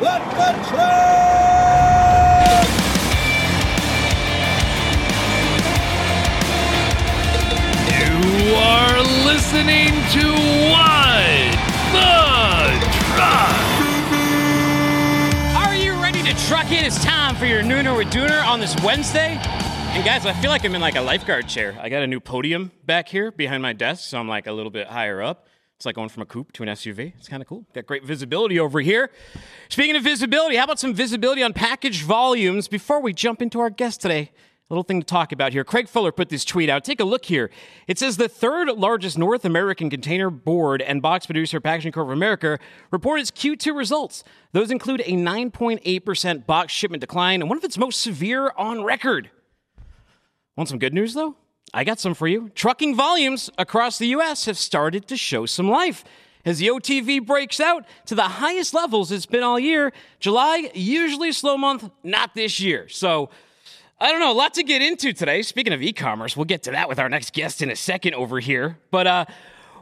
Let the truck! You are listening to What the Truck. Are you ready to truck it? It's time for your Nooner with Dooner on this Wednesday. And guys, I feel like I'm in like a lifeguard chair. I got a new podium back here behind my desk, so I'm like a little bit higher up. It's like going from a coupe to an SUV. It's kind of cool. Got great visibility over here. Speaking of visibility, how about some visibility on package volumes before we jump into our guest today? A Little thing to talk about here. Craig Fuller put this tweet out. Take a look here. It says the third largest North American container board and box producer, Packaging Corp of America, reported its Q2 results. Those include a 9.8% box shipment decline and one of its most severe on record. Want some good news though? I got some for you. Trucking volumes across the US have started to show some life. As the OTV breaks out to the highest levels it's been all year, July, usually a slow month, not this year. So, I don't know, a lot to get into today. Speaking of e commerce, we'll get to that with our next guest in a second over here. But, uh,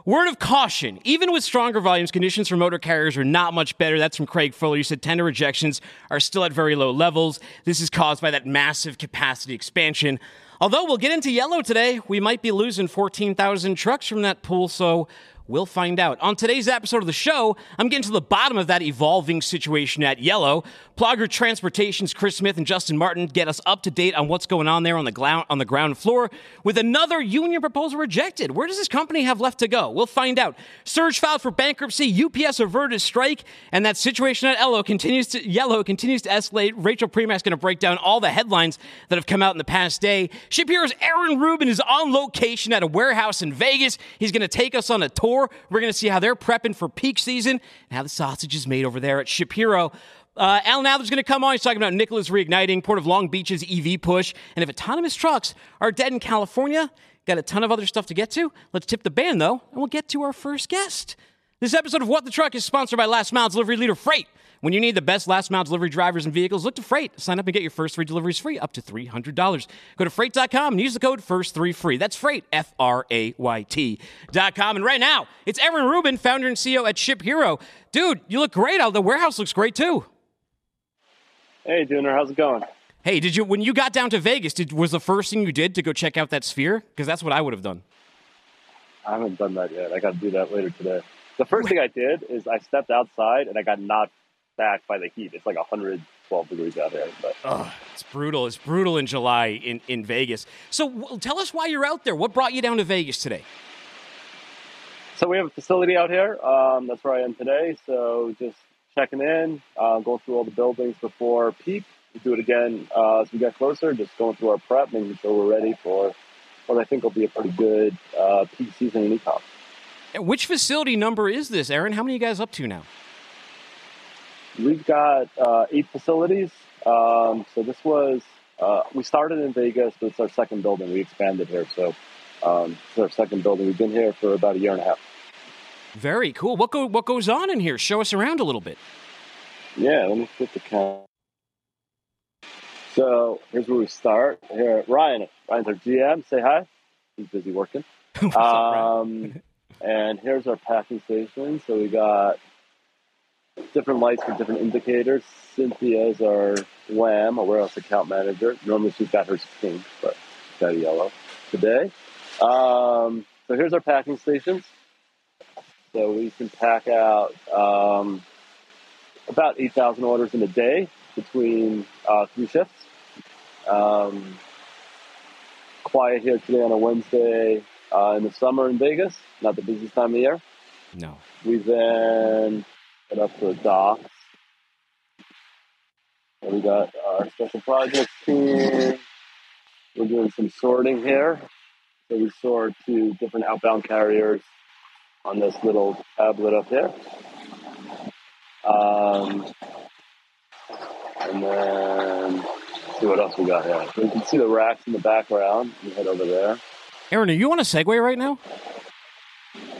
Word of caution, even with stronger volumes, conditions for motor carriers are not much better. That's from Craig Fuller. You said tender rejections are still at very low levels. This is caused by that massive capacity expansion. Although we'll get into yellow today, we might be losing 14,000 trucks from that pool, so We'll find out. On today's episode of the show, I'm getting to the bottom of that evolving situation at Yellow. Ploger Transportation's Chris Smith and Justin Martin get us up to date on what's going on there on the, on the ground floor with another union proposal rejected. Where does this company have left to go? We'll find out. Surge filed for bankruptcy, UPS averted strike, and that situation at Yellow continues to Yellow continues to escalate. Rachel Premack's going to break down all the headlines that have come out in the past day. Ship Aaron Rubin is on location at a warehouse in Vegas. He's going to take us on a tour we're going to see how they're prepping for peak season and how the sausage is made over there at ShipHero. Uh, Alan Adler's going to come on. He's talking about Nikola's reigniting, Port of Long Beach's EV push, and if autonomous trucks are dead in California, got a ton of other stuff to get to. Let's tip the band, though, and we'll get to our first guest. This episode of What the Truck is sponsored by Last Mile Delivery Leader Frayt. When you need the best last mile delivery drivers and vehicles, look to Frayt. Sign up and get your first three deliveries free up to $300. Go to frayt.com and use the code FIRST3FREE. That's Frayt, F R A Y T.com. And right now, it's Aaron Rubin, founder and CEO at ShipHero. Dude, you look great out. The warehouse looks great too. Hey, Dooner, how's it going? Hey, did you when you got down to Vegas? Did was the first thing you did to go check out that sphere? Because that's what I would have done. I haven't done that yet. I got to do that later today. The first thing I did is I stepped outside and I got knocked back by the heat. It's like 112 degrees out there. But oh, it's brutal. It's brutal in July in, in Vegas. So w- tell us why you're out there. What brought you down to Vegas today? So we have a facility out here. Um, that's where I am today. So just checking in, uh, going through all the buildings before peak. We do it again uh, as we get closer. Just going through our prep, making sure we're ready for what I think will be a pretty good uh, peak season in ecom. Which facility number is this, Aaron? How many are you guys up to now? We've got uh, eight facilities. Um, so this was uh, we started in Vegas, but it's our second building. We expanded here, so um, it's our second building. We've been here for about a year and a half. Very cool. What go what goes on in here? Show us around a little bit. Yeah, let me flip the camera. So here's where we start. Here, Ryan. Ryan's our GM. Say hi. He's busy working. um, and here's our packing station. So we got different lights for different indicators. Cynthia is our WAM, a warehouse account manager. Normally she's got hers pink, but she's got yellow today. Um, so here's our packing stations. So we can pack out um, about 8,000 orders in a day between uh, three shifts. Um, quiet here today on a Wednesday uh, in the summer in Vegas, not the busiest time of year. No. We then head up to the docks. And we got our special projects team. We're doing some sorting here. So we sort to different outbound carriers on this little tablet up here. Um, and then see what else we got here. So you can see the racks in the background. You head over there. Aaron, are you on a Segway right now?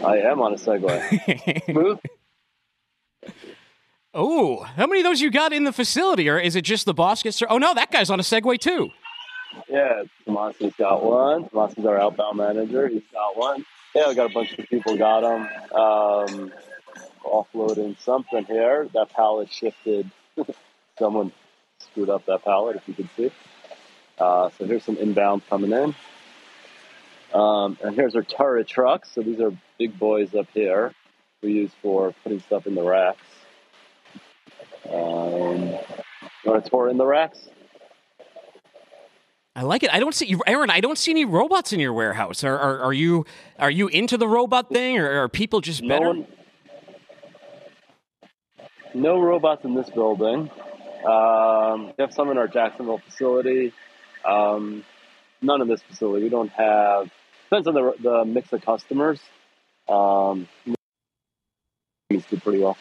I am on a Segway. Smooth. Oh, how many of those you got in the facility, or is it just the boss gets? Oh no, that guy's on a Segway too. Yeah, Tomasi's got one. Tomasi's our outbound manager. He's got one. Yeah, we got a bunch of people got them. Um, offloading something here. That pallet shifted Someone screwed up that pallet, if you can see. Uh, so here's some inbound coming in. Um, and here's our turret trucks. So these are big boys up here we use for putting stuff in the racks. Um, you want to tour in the racks? I like it. I don't see Aaron. I don't see any robots in your warehouse. Are are, are you are you into the robot thing, or are people just no better? One, no robots in this building. Um, we have some in our Jacksonville facility. Um, none in this facility. We don't have. Depends on the the mix of customers. Um, do pretty well.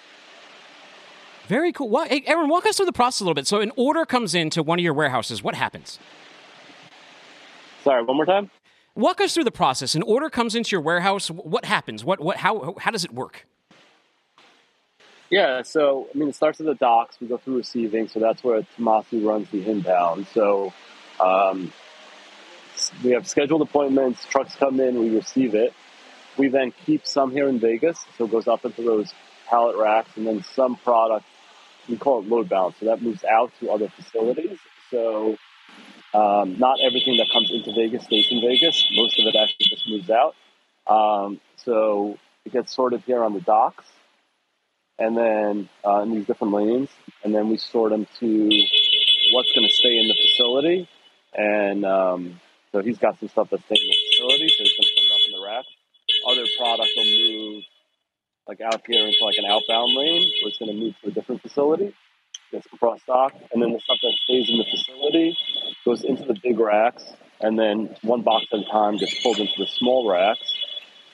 Very cool. Well, hey, Aaron, walk us through the process a little bit. So, an order comes into one of your warehouses. What happens? Sorry, one more time. Walk us through the process. An order comes into your warehouse. What happens? What what how how does it work? Yeah, so I mean, it starts at the docks. We go through receiving, so that's where Tomasi runs the inbound. So um, we have scheduled appointments. Trucks come in, we receive it. We then keep some here in Vegas, so it goes up into those pallet racks, and then some product we call it load balance, so that moves out to other facilities. So um, not everything that comes into Vegas stays in Vegas. Most of it actually just moves out. Um, so it gets sorted here on the docks, and then uh, in these different lanes, and then we sort them to what's going to stay in the facility. And um, so he's got some stuff that's staying in the facility, so he's going to put it up in the rack. Other product will move like out here into like an outbound lane, where it's going to move to a different facility gets cross stock, and then the stuff that stays in the facility goes into the big racks, and then one box at a time gets pulled into the small racks,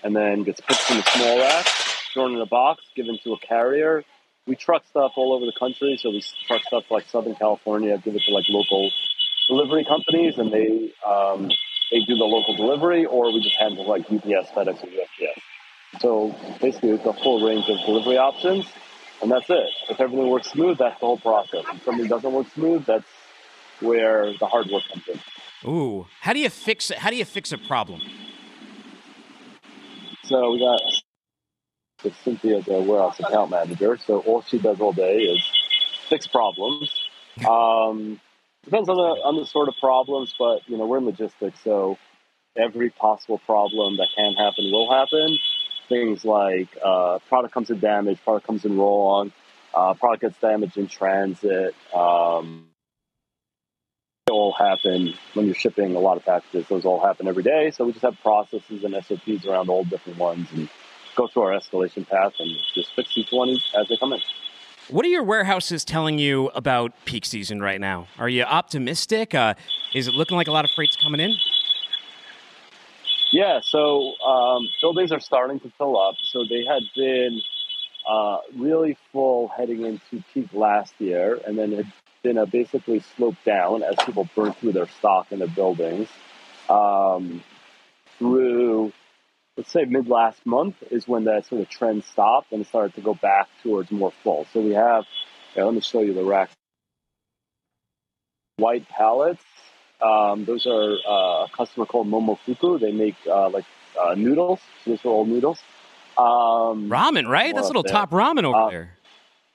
and then gets picked from the small racks, thrown in a box, given to a carrier. We truck stuff all over the country, so we truck stuff like Southern California, give it to like local delivery companies, and they um, they do the local delivery, or we just handle like UPS, FedEx, or USPS. So basically, it's a full range of delivery options and that's it. If everything works smooth, that's the whole process. If something doesn't work smooth, that's where the hard work comes in. Ooh, how do you fix it? How do you fix a problem? So we got Cynthia as a warehouse account manager. So all she does all day is fix problems. Um, depends on the on the sort of problems, but you know we're in logistics, so every possible problem that can happen will happen things like uh, product comes in damaged, product comes in wrong, uh, product gets damaged in transit. Um, all happen when you're shipping a lot of packages. Those all happen every day. So we just have processes and SOPs around all different ones and go through our escalation path and just fix each one as they come in. What are your warehouses telling you about peak season right now? Are you optimistic? Uh, is it looking like a lot of freight's coming in? Yeah, so um, buildings are starting to fill up. So they had been uh, really full heading into peak last year, and then it's been a basically sloped down as people burn through their stock in the buildings. Um, through, let's say, mid last month is when that sort of trend stopped and started to go back towards more full. So we have, yeah, let me show you the racks. White pallets um, those are uh, a customer called Momofuku. They make uh, like uh, noodles. are all noodles. Um, ramen, right? That's a little top ramen over uh, there.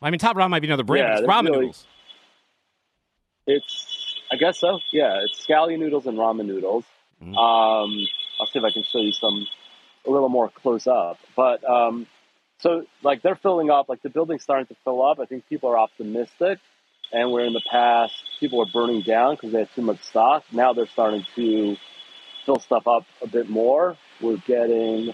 I mean, top ramen might be another brand. Yeah, it's ramen really, noodles. It's, I guess so. Yeah, it's scallion noodles and ramen noodles. Mm. Um, I'll see if I can show you some a little more close up. But um, so, like, they're filling up. Like, the building's starting to fill up. I think people are optimistic and where in the past people were burning down because they had too much stock, now they're starting to fill stuff up a bit more. We're getting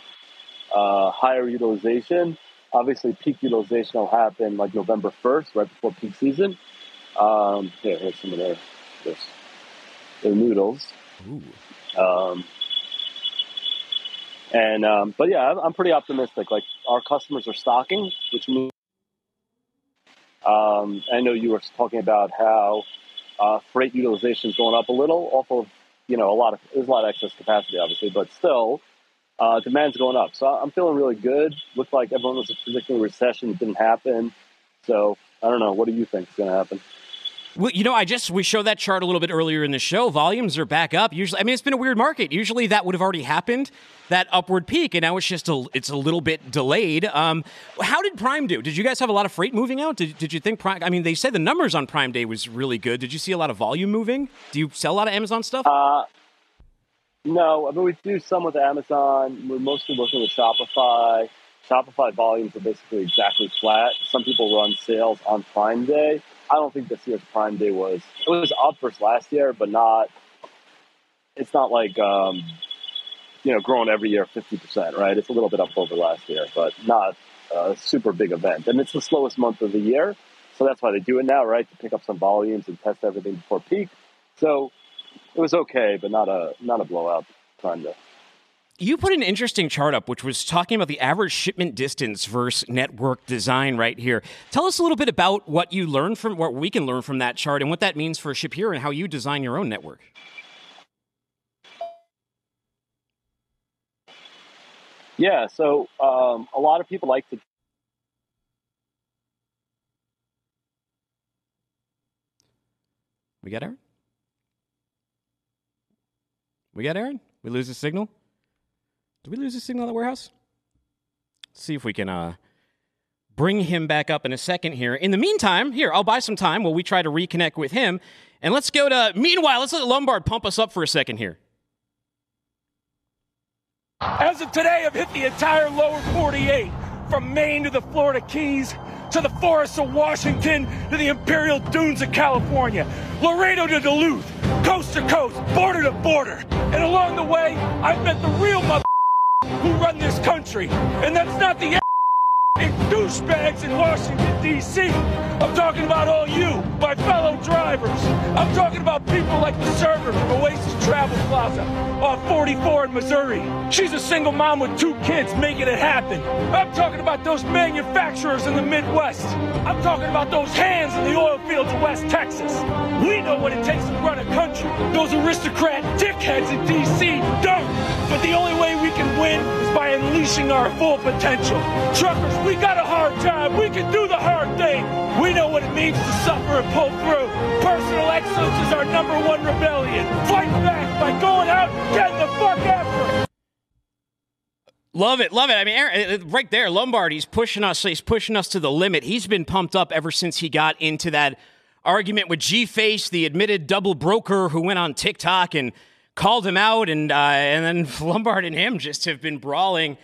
uh, higher utilization. Obviously, peak utilization will happen like November 1st, right before peak season. Um, here, here's some of their, their, their noodles. Um, and um, but yeah, I'm pretty optimistic. Like our customers are stocking, which means um, I know you were talking about how uh, freight utilization is going up a little off of, you know, a lot of, there's a lot of excess capacity, obviously, but still, uh, demand's going up. So I'm feeling really good. Looked like everyone was predicting a recession. It didn't happen. So I don't know. What do you think is going to happen? Well, you know, I just we showed that chart a little bit earlier in the show. Volumes are back up. Usually, I mean, it's been a weird market. Usually, that would have already happened, that upward peak, and now it's just a it's a little bit delayed. Um, how did Prime do? Did you guys have a lot of freight moving out? Did, did you think Prime? I mean, they said the numbers on Prime Day was really good. Did you see a lot of volume moving? Do you sell a lot of Amazon stuff? Uh, no, I mean we do some with Amazon. We're mostly working with Shopify. Shopify volumes are basically exactly flat. Some people run sales on Prime Day. I don't think this year's Prime Day was it was up versus last year, but not. It's not like um, you know growing every year fifty percent, right? It's a little bit up over last year, but not a super big event. And it's the slowest month of the year, so that's why they do it now, right? To pick up some volumes and test everything before peak. So it was okay, but not a not a blowout Prime Day. You put an interesting chart up, which was talking about the average shipment distance versus network design right here. Tell us a little bit about what you learned from what we can learn from that chart and what that means for ShipHero and how you design your own network. Yeah, so um, a lot of people like to. We got Aaron? We got Aaron? We lose the signal? Did we lose the signal at the warehouse? Let's see if we can uh, bring him back up in a second here. In the meantime, here, I'll buy some time while we try to reconnect with him. And let's go to, meanwhile, let's let Lombardi pump us up for a second here. As of today, I've hit the entire lower 48, from Maine to the Florida Keys, to the forests of Washington, to the imperial dunes of California, Laredo to Duluth, coast to coast, border to border. And along the way, I've met the real mother who run this country. And that's not the douchebags in Washington, D.C. I'm talking about all you, my fellow drivers. I'm talking about people like the server from Oasis Travel Plaza off 44 in Missouri. She's a single mom with two kids making it happen. I'm talking about those manufacturers in the Midwest. I'm talking about those hands in the oil fields of West Texas. We know what it takes to run a country. Those aristocrat dickheads in D.C. don't. But the only way we can win is by unleashing our full potential. Truckers, we got a hard job. We can do the hard thing. We know what it means to suffer and pull through. Personal excellence is our number one rebellion. Fight back by going out and getting the fuck after it. Love it, love it. I mean, Aaron, right there, Lombardi's pushing us. He's pushing us to the limit. He's been pumped up ever since he got into that argument with G Face, the admitted double broker who went on TikTok and called him out, and uh, and then Lombardi and him just have been brawling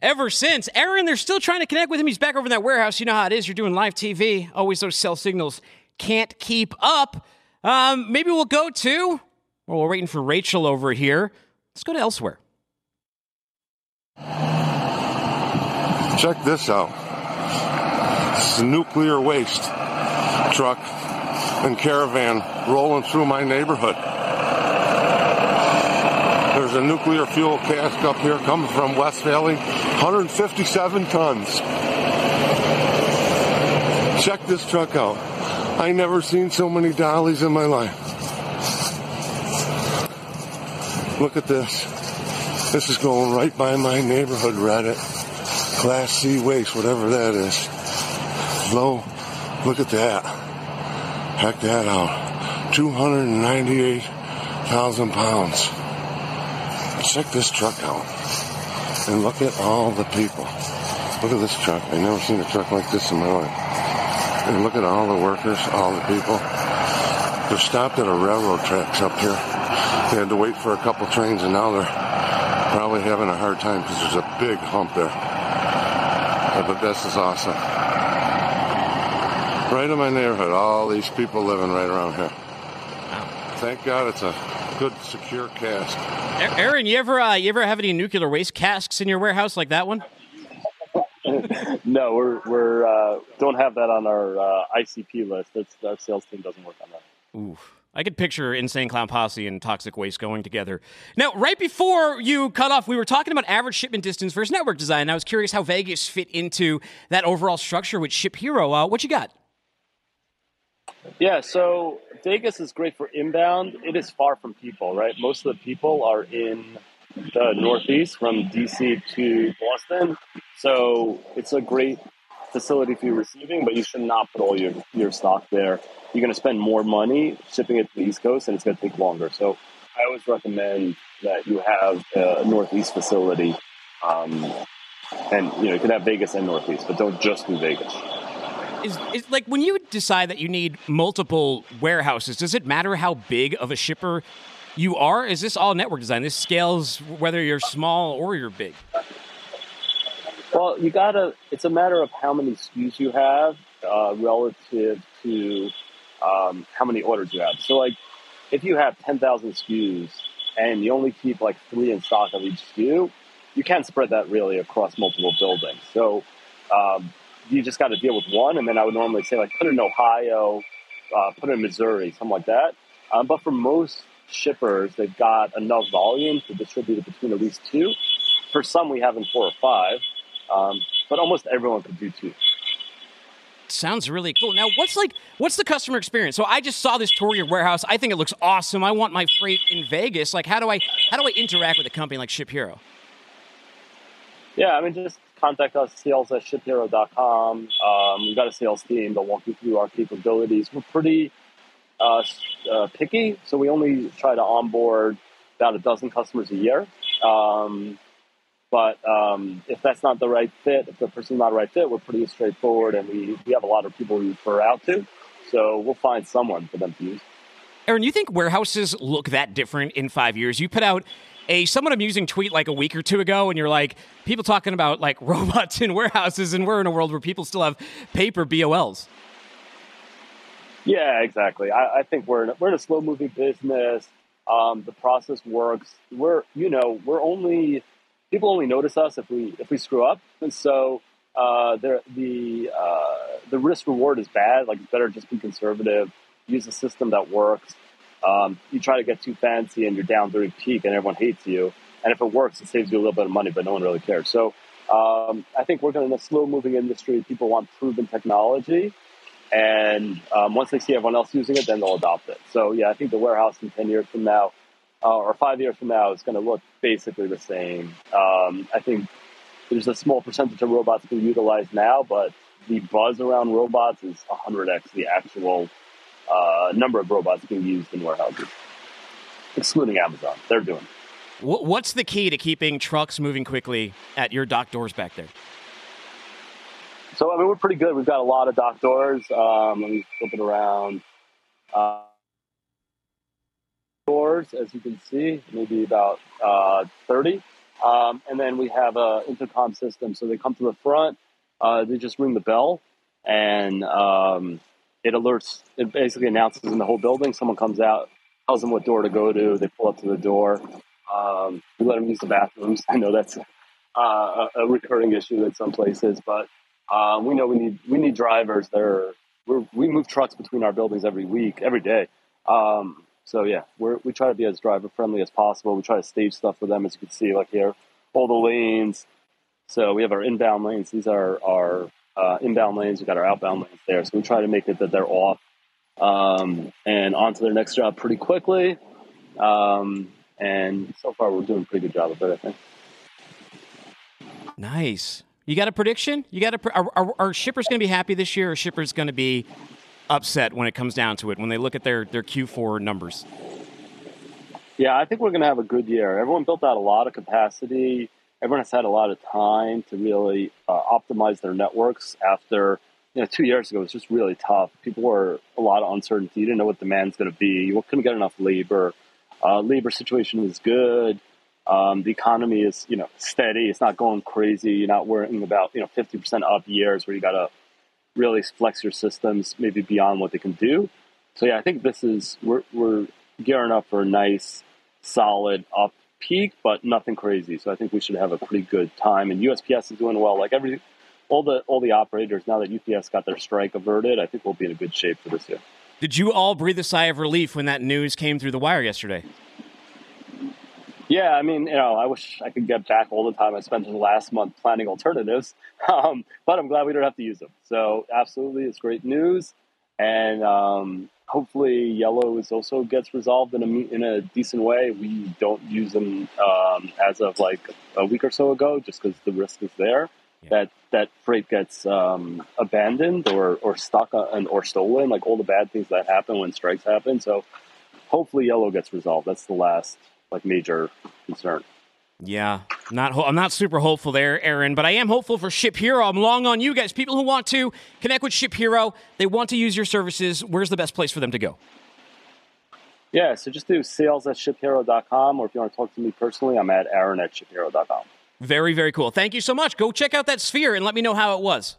ever since. Aaron, they're still trying to connect with him. He's back over in that warehouse. You know how it is. You're doing live TV. Always those cell signals can't keep up. Um, maybe we'll go to. Well, we're waiting for Rachel over here. Let's go to elsewhere. Check this out. A nuclear waste truck and caravan rolling through my neighborhood. There's a nuclear fuel cask up here coming from West Valley, 157 tons. Check this truck out. I never seen so many dollies in my life. Look at this. This is going right by my neighborhood, Reddit. Class C waste, whatever that is. Low. Look at that. Heck that out. 298,000 pounds. Check this truck out. And look at all the people. Look at this truck. I never seen a truck like this in my life. And look at all the workers, all the people. They're stopped at a railroad tracks up here. They had to wait for a couple trains and now they're probably having a hard time because there's a big hump there. But this is awesome. Right in my neighborhood, all these people living right around here. Thank God it's a good, secure cask. Aaron, you ever uh, you ever have any nuclear waste casks in your warehouse like that one? no, we're we're uh, don't have that on our uh, ICP list. That's our sales team doesn't work on that. Oof. I could picture Insane Clown Posse and Toxic Waste going together. Now, right before you cut off, we were talking about average shipment distance versus network design. I was curious how Vegas fit into that overall structure with ShipHero. Uh, what you got? Yeah, so Vegas is great for inbound. It is far from people, right? Most of the people are in the Northeast from DC to Boston. So it's a great facility for your receiving, but you should not put all your, your stock there. You're going to spend more money shipping it to the East Coast, and it's going to take longer. So I always recommend that you have a Northeast facility. Um, and you know you can have Vegas and Northeast, but don't just do Vegas. Is, is like when you decide that you need multiple warehouses, does it matter how big of a shipper you are? Is this all network design? This scales whether you're small or you're big. Well, you gotta. It's a matter of how many SKUs you have uh, relative to um, how many orders you have. So, like, if you have ten thousand SKUs and you only keep like three in stock of each SKU, you can't spread that really across multiple buildings. So, um, you just got to deal with one. And then I would normally say like put it in Ohio, uh, put it in Missouri, something like that. Um, but for most shippers, they've got enough volume to distribute it between at least two. For some, we have them four or five. Um, but almost everyone could do two. Sounds really cool. Now, what's like, what's the customer experience? So I just saw this tour your warehouse. I think it looks awesome. I want my freight in Vegas. Like, how do I, how do I interact with a company like ShipHero? Yeah, I mean, just contact us, sales at shiphero.com. Um, we've got a sales team. They'll walk you through our capabilities. We're pretty uh, uh, picky, so we only try to onboard about a dozen customers a year. Um, but um, if that's not the right fit, if the person's not the right fit, we're pretty straightforward, and we, we have a lot of people we refer out to. So we'll find someone for them to use. Aaron, you think warehouses look that different in five years? You put out a somewhat amusing tweet like a week or two ago, and you're like, people talking about like robots in warehouses, and we're in a world where people still have paper BOLs. Yeah, exactly. I, I think we're in a, we're in a slow moving business. Um, the process works. We're you know we're only people only notice us if we if we screw up, and so uh, the the uh, the risk reward is bad. Like it's better just be conservative, use a system that works. Um, you try to get too fancy and you're down during peak and everyone hates you. And if it works, it saves you a little bit of money, but no one really cares. So um, I think we're in a slow moving industry. People want proven technology. And um, once they see everyone else using it, then they'll adopt it. So yeah, I think the warehouse in 10 years from now uh, or five years from now is going to look basically the same. Um, I think there's a small percentage of robots being utilized now, but the buzz around robots is 100x the actual uh, number of robots being used in warehouses, excluding Amazon. They're doing. What's the key to keeping trucks moving quickly at your dock doors back there? So I mean, we're pretty good. We've got a lot of dock doors. Um, let me flip it around. Uh, doors, as you can see, maybe about uh, 30. Um, and then we have a intercom system. So they come to the front, uh, they just ring the bell, and um, it alerts, it basically announces in the whole building. Someone comes out, tells them what door to go to. They pull up to the door. Um, we let them use the bathrooms. I know that's uh, a recurring issue at some places, but uh, we know we need we need drivers. There, we move trucks between our buildings every week, every day. Um, so yeah, we try to be as driver friendly as possible. We try to stage stuff for them, as you can see, like here, all the lanes. So we have our inbound lanes. These are our uh, inbound lanes. We've got our outbound lanes there. So we try to make it that they're off um, and on to their next job pretty quickly. Um, and so far, we're doing a pretty good job of it, I think. Nice. You got a prediction? You got a are, are, are shippers going to be happy this year, or shippers going to be upset when it comes down to it when they look at their their Q4 numbers? Yeah, I think we're going to have a good year. Everyone built out a lot of capacity everyone has had a lot of time to really uh, optimize their networks after you know two years ago it was just really tough. People were a lot of uncertainty. You didn't know what demand's going to be. You couldn't get enough labor. Uh, labor situation is good. Um, the economy is you know steady. It's not going crazy. You're not worrying about you know 50% up years where you got to really flex your systems maybe beyond what they can do. So yeah i think this is we're, we're gearing up for a nice solid up peak, but nothing crazy. So I think we should have a pretty good time. And USPS is doing well. Like every all the all the operators now that UPS got their strike averted, I think we'll be in a good shape for this year. Did you all breathe a sigh of relief when that news came through the wire yesterday? Yeah, I mean, you know, I wish I could get back all the time I spent in the last month planning alternatives, um, but I'm glad we don't have to use them. So, absolutely, it's great news, and um, hopefully yellows also gets resolved in a in a decent way. We don't use them um, as of like a week or so ago, just because the risk is there. yeah. that that freight gets um, abandoned or or stuck and or stolen, like all the bad things that happen when strikes happen. So hopefully, yellow gets resolved. That's the last like major concern. Yeah, not ho- I'm not super hopeful there, Aaron, but I am hopeful for ShipHero. I'm long on you guys. People who want to connect with ShipHero, they want to use your services. Where's the best place for them to go? Yeah, so just do sales at shiphero.com, or if you want to talk to me personally, I'm at aaron at shiphero.com. Very, very cool. Thank you so much. Go check out that sphere and let me know how it was.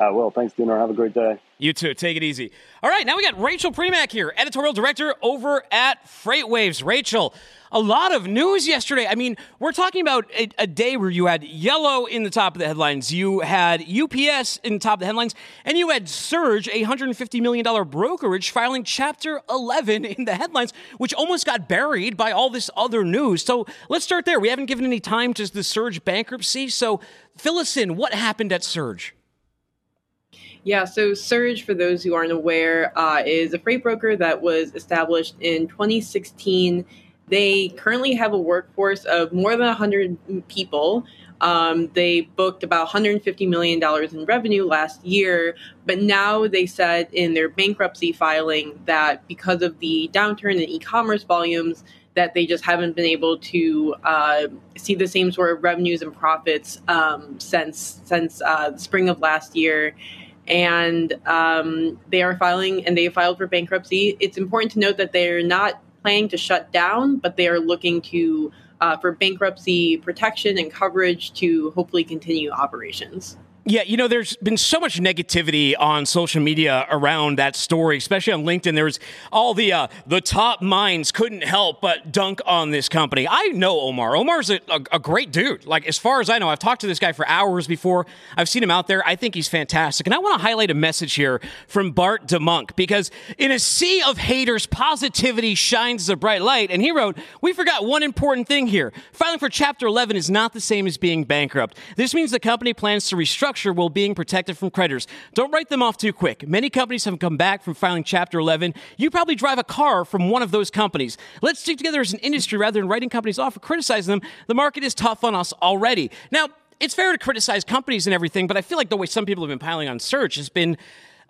Uh, I will. Thanks, Dooner. Have a great day. You too. Take it easy. All right, now we got Rachel Premack here, editorial director over at FreightWaves. Rachel, a lot of news yesterday. I mean, we're talking about a, a, day where you had Yellow in the top of the headlines, you had UPS in the top of the headlines, and you had Surge, a $150 million brokerage, filing Chapter 11 in the headlines, which almost got buried by all this other news. So let's start there. We haven't given any time to the Surge bankruptcy. So fill us in. What happened at Surge? Yeah, so Surge, for those who aren't aware, uh, is a freight broker that was established in 2016 they currently have a workforce of more than 100 people. Um, they booked about $150 million in revenue last year, but now they said in their bankruptcy filing that because of the downturn in e commerce volumes, that they just haven't been able to uh, see the same sort of revenues and profits um, since since uh, the spring of last year and um, they are filing and they filed for bankruptcy. It's important to note that they're not planning to shut down, but they are looking to uh, for bankruptcy protection and coverage to hopefully continue operations. Yeah, you know, there's been so much negativity on social media around that story, especially on LinkedIn. There's all the uh, the top minds couldn't help but dunk on this company. I know Omar. Omar's a, a, a, great dude. Like as far as I know, I've talked to this guy for hours before. I've seen him out there. I think he's fantastic. And I want to highlight a message here from Bart De Muynck because in a sea of haters, positivity shines as a bright light. And he wrote, "We forgot one important thing here. Filing for Chapter 11 is not the same as being bankrupt. This means the company plans to restructure." Structure while being protected from creditors. Don't write them off too quick. Many companies have come back from filing Chapter 11. You probably drive a car from one of those companies. Let's stick together as an industry rather than writing companies off or criticizing them. The market is tough on us already. Now, it's fair to criticize companies and everything, but I feel like the way some people have been piling on Surge has been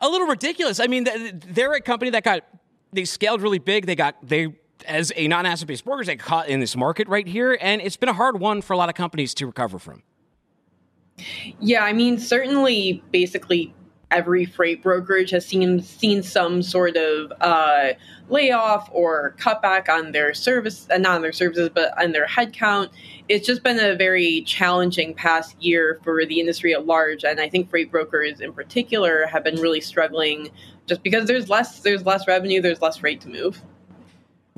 a little ridiculous. I mean, they're a company that got they scaled really big. They got they as a non-asset based broker, they caught in this market right here, and it's been a hard one for a lot of companies to recover from. Yeah, I mean, certainly, basically every freight brokerage has seen seen some sort of uh, layoff or cutback on their service, uh, not on their services, but on their headcount. It's just been a very challenging past year for the industry at large, and I think freight brokers in particular have been really struggling just because there's less there's less revenue, there's less freight to move.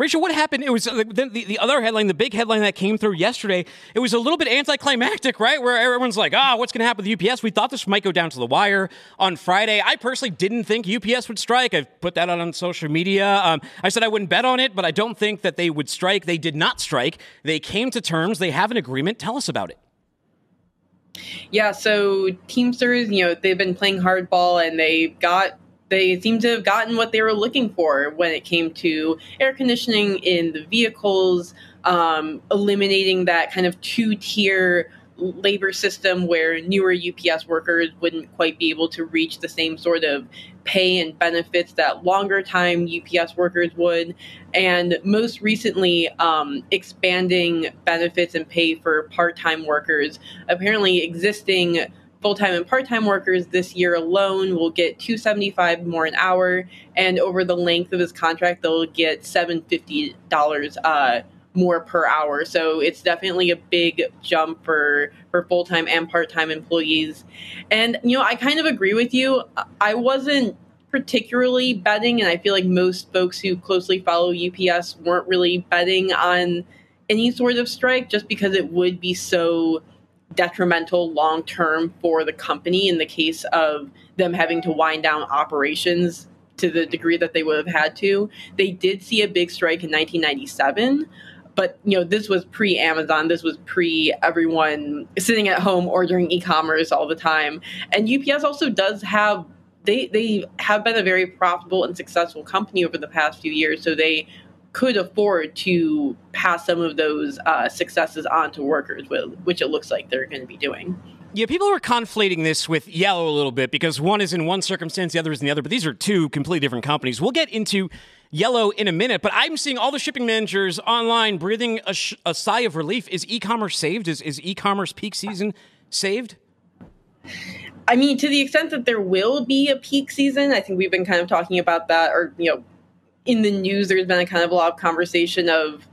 Rachel, what happened? It was uh, the, the, the, other headline, the big headline that came through yesterday. It was a little bit anticlimactic, right? Where everyone's like, ah, what's going to happen with UPS? We thought this might go down to the wire on Friday. I personally didn't think UPS would strike. I've put that out on social media. Um, I said I wouldn't bet on it, but I don't think that they would strike. They did not strike. They came to terms. They have an agreement. Tell us about it. Yeah, so Teamsters, you know, they've been playing hardball and they got they seem to have gotten what they were looking for when it came to air conditioning in the vehicles, um, eliminating that kind of two tier labor system where newer UPS workers wouldn't quite be able to reach the same sort of pay and benefits that longer time UPS workers would. And most recently, um, expanding benefits and pay for part time workers. Apparently, existing full-time and part-time workers this year alone will get 275 more an hour and over the length of his contract they'll get $750 uh, more per hour. So it's definitely a big jump for for full-time and part-time employees. And you know i kind of agree with you. I wasn't particularly betting and i feel like most folks who closely follow ups weren't really betting on any sort of strike just because it would be so detrimental long term for the company in the case of them having to wind down operations to the degree that they would have had to. They did see a big strike in 1997 but you know this was pre amazon this was pre everyone sitting at home ordering e-commerce all the time and ups also does have they they have been a very profitable and successful company over the past few years so they could afford to pass some of those uh, successes on to workers, which it looks like they're going to be doing. Yeah, people are conflating this with Yellow a little bit because one is in one circumstance, the other is in the other, but these are two completely different companies. We'll get into Yellow in a minute, but I'm seeing all the shipping managers online breathing a, sh- a sigh of relief. Is e commerce saved? Is, is e commerce peak season saved? I mean, to the extent that there will be a peak season, I think we've been kind of talking about that, or, you know, in the news, there's been a kind of a lot of conversation of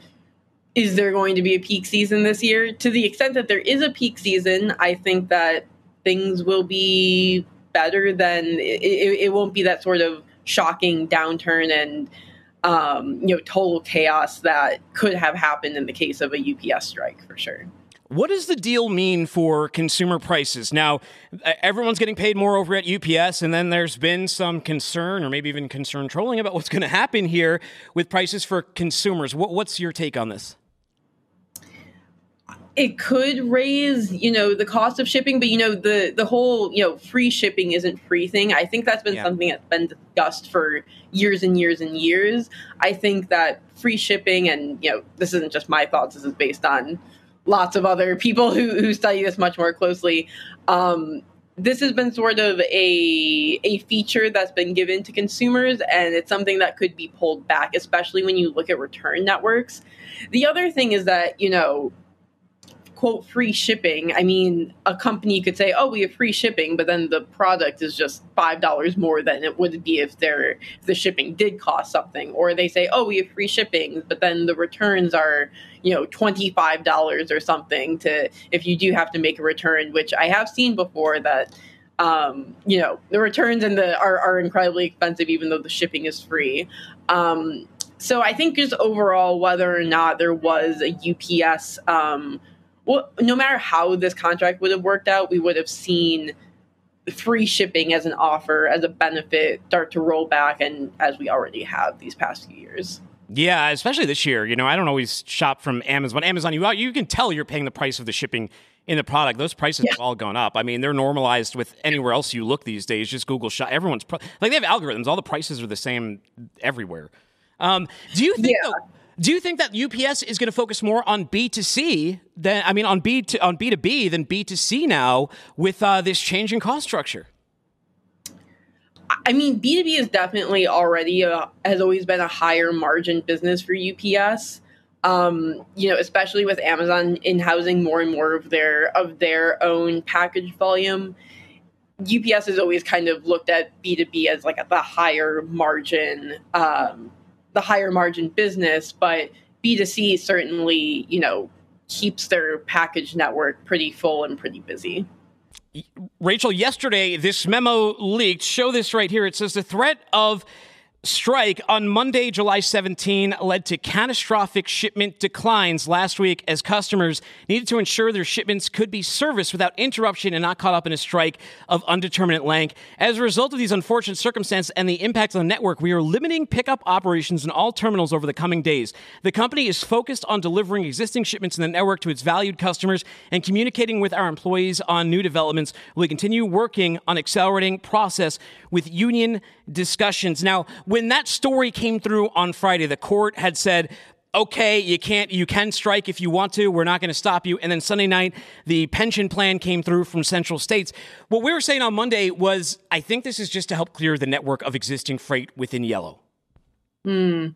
is there going to be a peak season this year? To the extent that there is a peak season, I think that things will be better than it, it, it won't be that sort of shocking downturn and um, you know total chaos that could have happened in the case of a UPS strike for sure. What does the deal mean for consumer prices? Now, everyone's getting paid more over at UPS, and then there's been some concern, or maybe even concern trolling about what's going to happen here with prices for consumers. What, what's your take on this? it could raise you know the cost of shipping but you know the the whole you know free shipping isn't free thing i think that's been yeah. something that's been discussed for years and years and years i think that free shipping and you know this isn't just my thoughts this is based on lots of other people who, who study this much more closely. Um, this has been sort of a a feature that's been given to consumers and it's something that could be pulled back especially when you look at return networks. The other thing is that you know quote free shipping, I mean, a company could say, "Oh, we have free shipping," but then the product is just five dollars more than it would be if their if the shipping did cost something. Or they say, "Oh, we have free shipping," but then the returns are you know twenty five dollars or something to if you do have to make a return, which I have seen before that. Um, you know, the returns and the are, are incredibly expensive, even though the shipping is free. Um, so I think just overall, whether or not there was a UPS um, well, no matter how this contract would have worked out, we would have seen free shipping as an offer, as a benefit, start to roll back, and as we already have these past few years. Yeah, especially this year. You know, I don't always shop from Amazon. Amazon, you you can tell you're paying the price of the shipping in the product. Those prices yeah. have all gone up. I mean, they're normalized with anywhere else you look these days. Just Google shop. Everyone's pro- like they have algorithms. All the prices are the same everywhere. Um, do you think? Yeah. Though, do you think that UPS is going to focus more on B2C than I mean on B to, on B2B than B2C now with uh, this change in cost structure? I mean, B2B is definitely already a, has always been a higher margin business for UPS. Um, you know, especially with Amazon in housing more and more of their of their own package volume. UPS has always kind of looked at B2B as like a, the higher margin um, the higher margin business, but B2C certainly, you know, keeps their package network pretty full and pretty busy. Rachel, yesterday this memo leaked. Show this right here. It says the threat of strike on Monday, July 17, led to catastrophic shipment declines last week as customers needed to ensure their shipments could be serviced without interruption and not caught up in a strike of undeterminate length. As a result of these unfortunate circumstances and the impact on the network, we are limiting pickup operations in all terminals over the coming days. The company is focused on delivering existing shipments in the network to its valued customers and communicating with our employees on new developments. We continue working on accelerating process with union discussions. Now, when that story came through on Friday, the court had said, okay, you can't, you can strike if you want to. We're not going to stop you. And then Sunday night, the pension plan came through from Central States. What we were saying on Monday was, I think this is just to help clear the network of existing freight within Yellow. Hmm.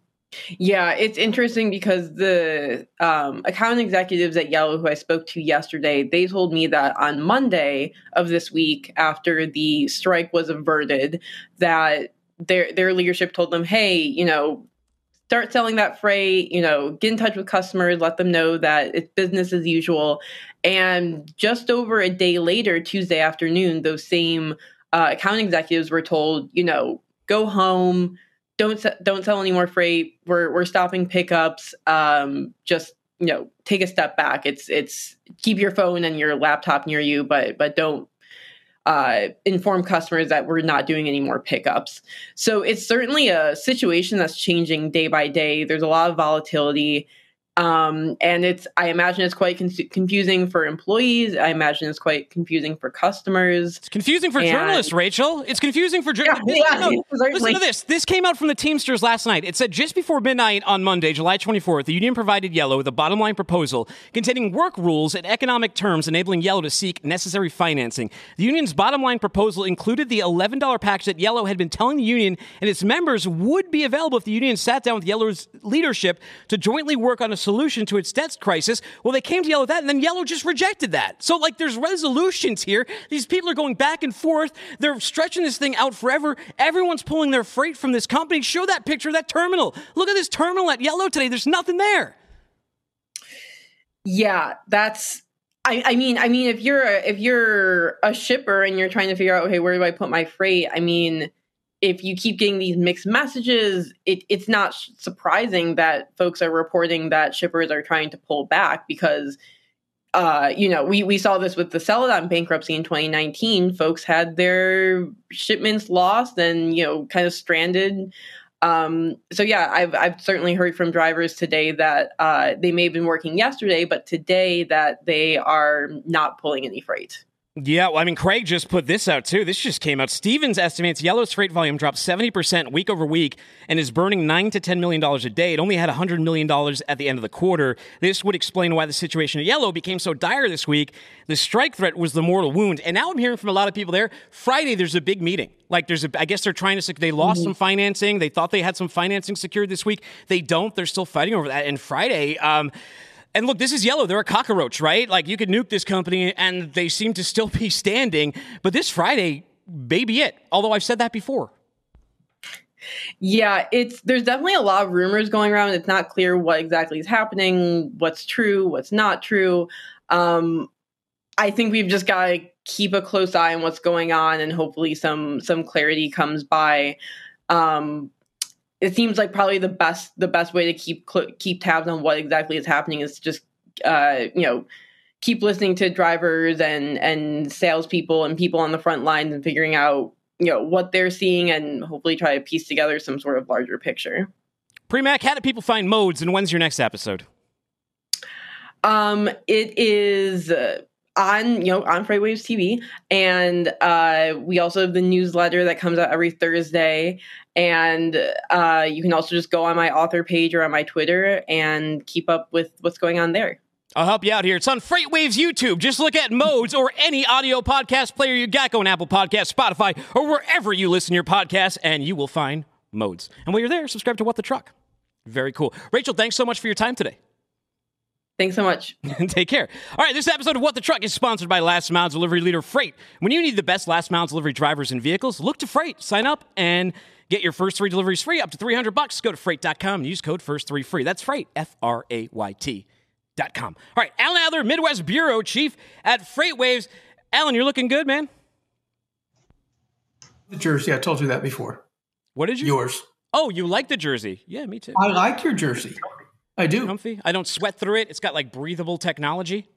Yeah, it's interesting because the um, account executives at Yellow, who I spoke to yesterday, they told me that on Monday of this week, after the strike was averted, that their their leadership told them, "Hey, you know, start selling that freight. You know, get in touch with customers, let them know that it's business as usual." And just over a day later, Tuesday afternoon, those same uh, account executives were told, you know, go home don't don't sell any more freight. We're we're stopping pickups. Um, just you know, take a step back. It's it's keep your phone and your laptop near you, but but don't uh, inform customers that we're not doing any more pickups. So it's certainly a situation that's changing day by day. There's a lot of volatility. Um, and it's, I imagine it's quite con- confusing for employees. I imagine it's quite confusing for customers. It's confusing for And- journalists, Rachel. It's confusing for journalists. yeah, certainly. Listen to this. This came out from the Teamsters last night. It said just before midnight on Monday, July 24th, the union provided Yellow with a bottom line proposal containing work rules and economic terms enabling Yellow to seek necessary financing. The union's bottom line proposal included the $11 package that Yellow had been telling the union and its members would be available if the union sat down with Yellow's leadership to jointly work on a solution to its debt crisis. Well, they came to Yellow with that, and then Yellow just rejected that. So, like, there's resolutions here. These people are going back and forth. They're stretching this thing out forever. Everyone's pulling their freight from this company. Show that picture of that terminal. Look at this terminal at Yellow today. There's nothing there. Yeah, that's. I, I mean, I mean, if you're a, if you're a shipper and you're trying to figure out, okay, where do I put my freight? I mean, if you keep getting these mixed messages, it, it's not sh- surprising that folks are reporting that shippers are trying to pull back because, uh, you know, we we saw this with the Celadon bankruptcy in 2019. Folks had their shipments lost and you know, kind of stranded. Um, so yeah, I've I've certainly heard from drivers today that uh, they may have been working yesterday, but today that they are not pulling any freight. Yeah, well, I mean, Craig just put this out too. This just came out. Stephens estimates Yellow's freight volume dropped 70% week over week and is burning 9 to $10 million a day. It only had $100 million at the end of the quarter. This would explain why the situation at Yellow became so dire this week. The strike threat was the mortal wound. And now I'm hearing from a lot of people there Friday, there's a big meeting. Like, there's a, I guess they're trying to, they lost some financing. They thought they had some financing secured this week. They don't. They're still fighting over that. And Friday, um, and look, this is yellow. They're a cockroach, right? Like you could nuke this company and they seem to still be standing. But this Friday, maybe it. Although I've said that before. Yeah, it's there's definitely a lot of rumors going around. It's not clear what exactly is happening, what's true, what's not true. Um, I think we've just got to keep a close eye on what's going on, and hopefully some some clarity comes by. Um, it seems like probably the best the best way to keep keep tabs on what exactly is happening is just uh, you know keep listening to drivers and and salespeople and people on the front lines and figuring out you know what they're seeing and hopefully try to piece together some sort of larger picture. Premack, how do people find modes and when's your next episode? Um, it is uh, on you know on Freightwaves TV, and uh, we also have the newsletter that comes out every Thursday. And uh, you can also just go on my author page or on my Twitter and keep up with what's going on there. I'll help you out here. It's on FreightWaves YouTube. Just look at modes or any audio podcast player you got going, Apple Podcasts, Spotify, or wherever you listen to your podcasts, and you will find modes. And while you're there, subscribe to What the Truck. Very cool. Rachel, thanks so much for your time today. Thanks so much. Take care. All right, this episode of What the Truck is sponsored by Last Mile Delivery Leader Frayt. When you need the best last mile delivery drivers and vehicles, look to Frayt. Sign up and get your first three deliveries free up to 300 bucks. Go to frayt.com and use code FIRST3 free. That's Frayt, F R A Y T. Dot com. All right, Alan Adler, Midwest Bureau Chief at FreightWaves. Alan, you're looking good, man. The jersey, I told you that before. What did you? Yours. Oh, you like the jersey? Yeah, me too. I like your jersey. I do. Comfy. I don't sweat through it. It's got like breathable technology.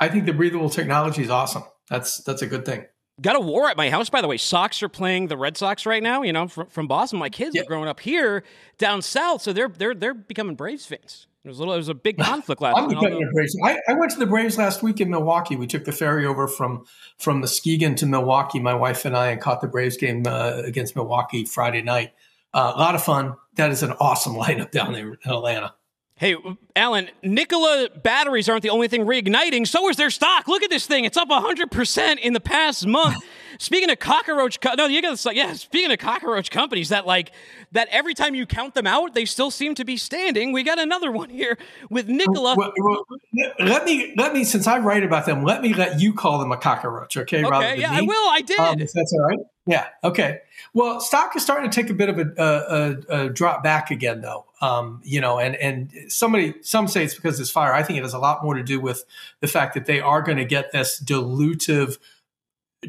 I think the breathable technology is awesome. That's that's a good thing. Got a war at my house, by the way. Sox are playing the Red Sox right now. You know, from, from Boston. My kids Yeah. are growing up here down south, so they're they're they're becoming Braves fans. There was a little, there was a big conflict last I'm becoming a Braves. I, I went to the Braves last week in Milwaukee. We took the ferry over from from Muskegon to Milwaukee. My wife and I and caught the Braves game uh, against Milwaukee Friday night. Uh, a lot of fun. That is an awesome lineup down there in Atlanta. Hey, Alan, Nikola batteries aren't the only thing reigniting. So is their stock. Look at this thing. It's up 100% in the past month. speaking of cockroach, co- no, you got to yeah, speaking of cockroach companies that like, that every time you count them out, they still seem to be standing. We got another one here with Nikola. Well, well, let me let me since I write about them, let me let you call them a cockroach, okay? okay, yeah, me. I will. I did. Um, if that's all right. Yeah. Okay. Well, stock is starting to take a bit of a, a, a, a drop back again, though. Um, you know, and and somebody some say it's because it's fire. I think it has a lot more to do with the fact that they are going to get this dilutive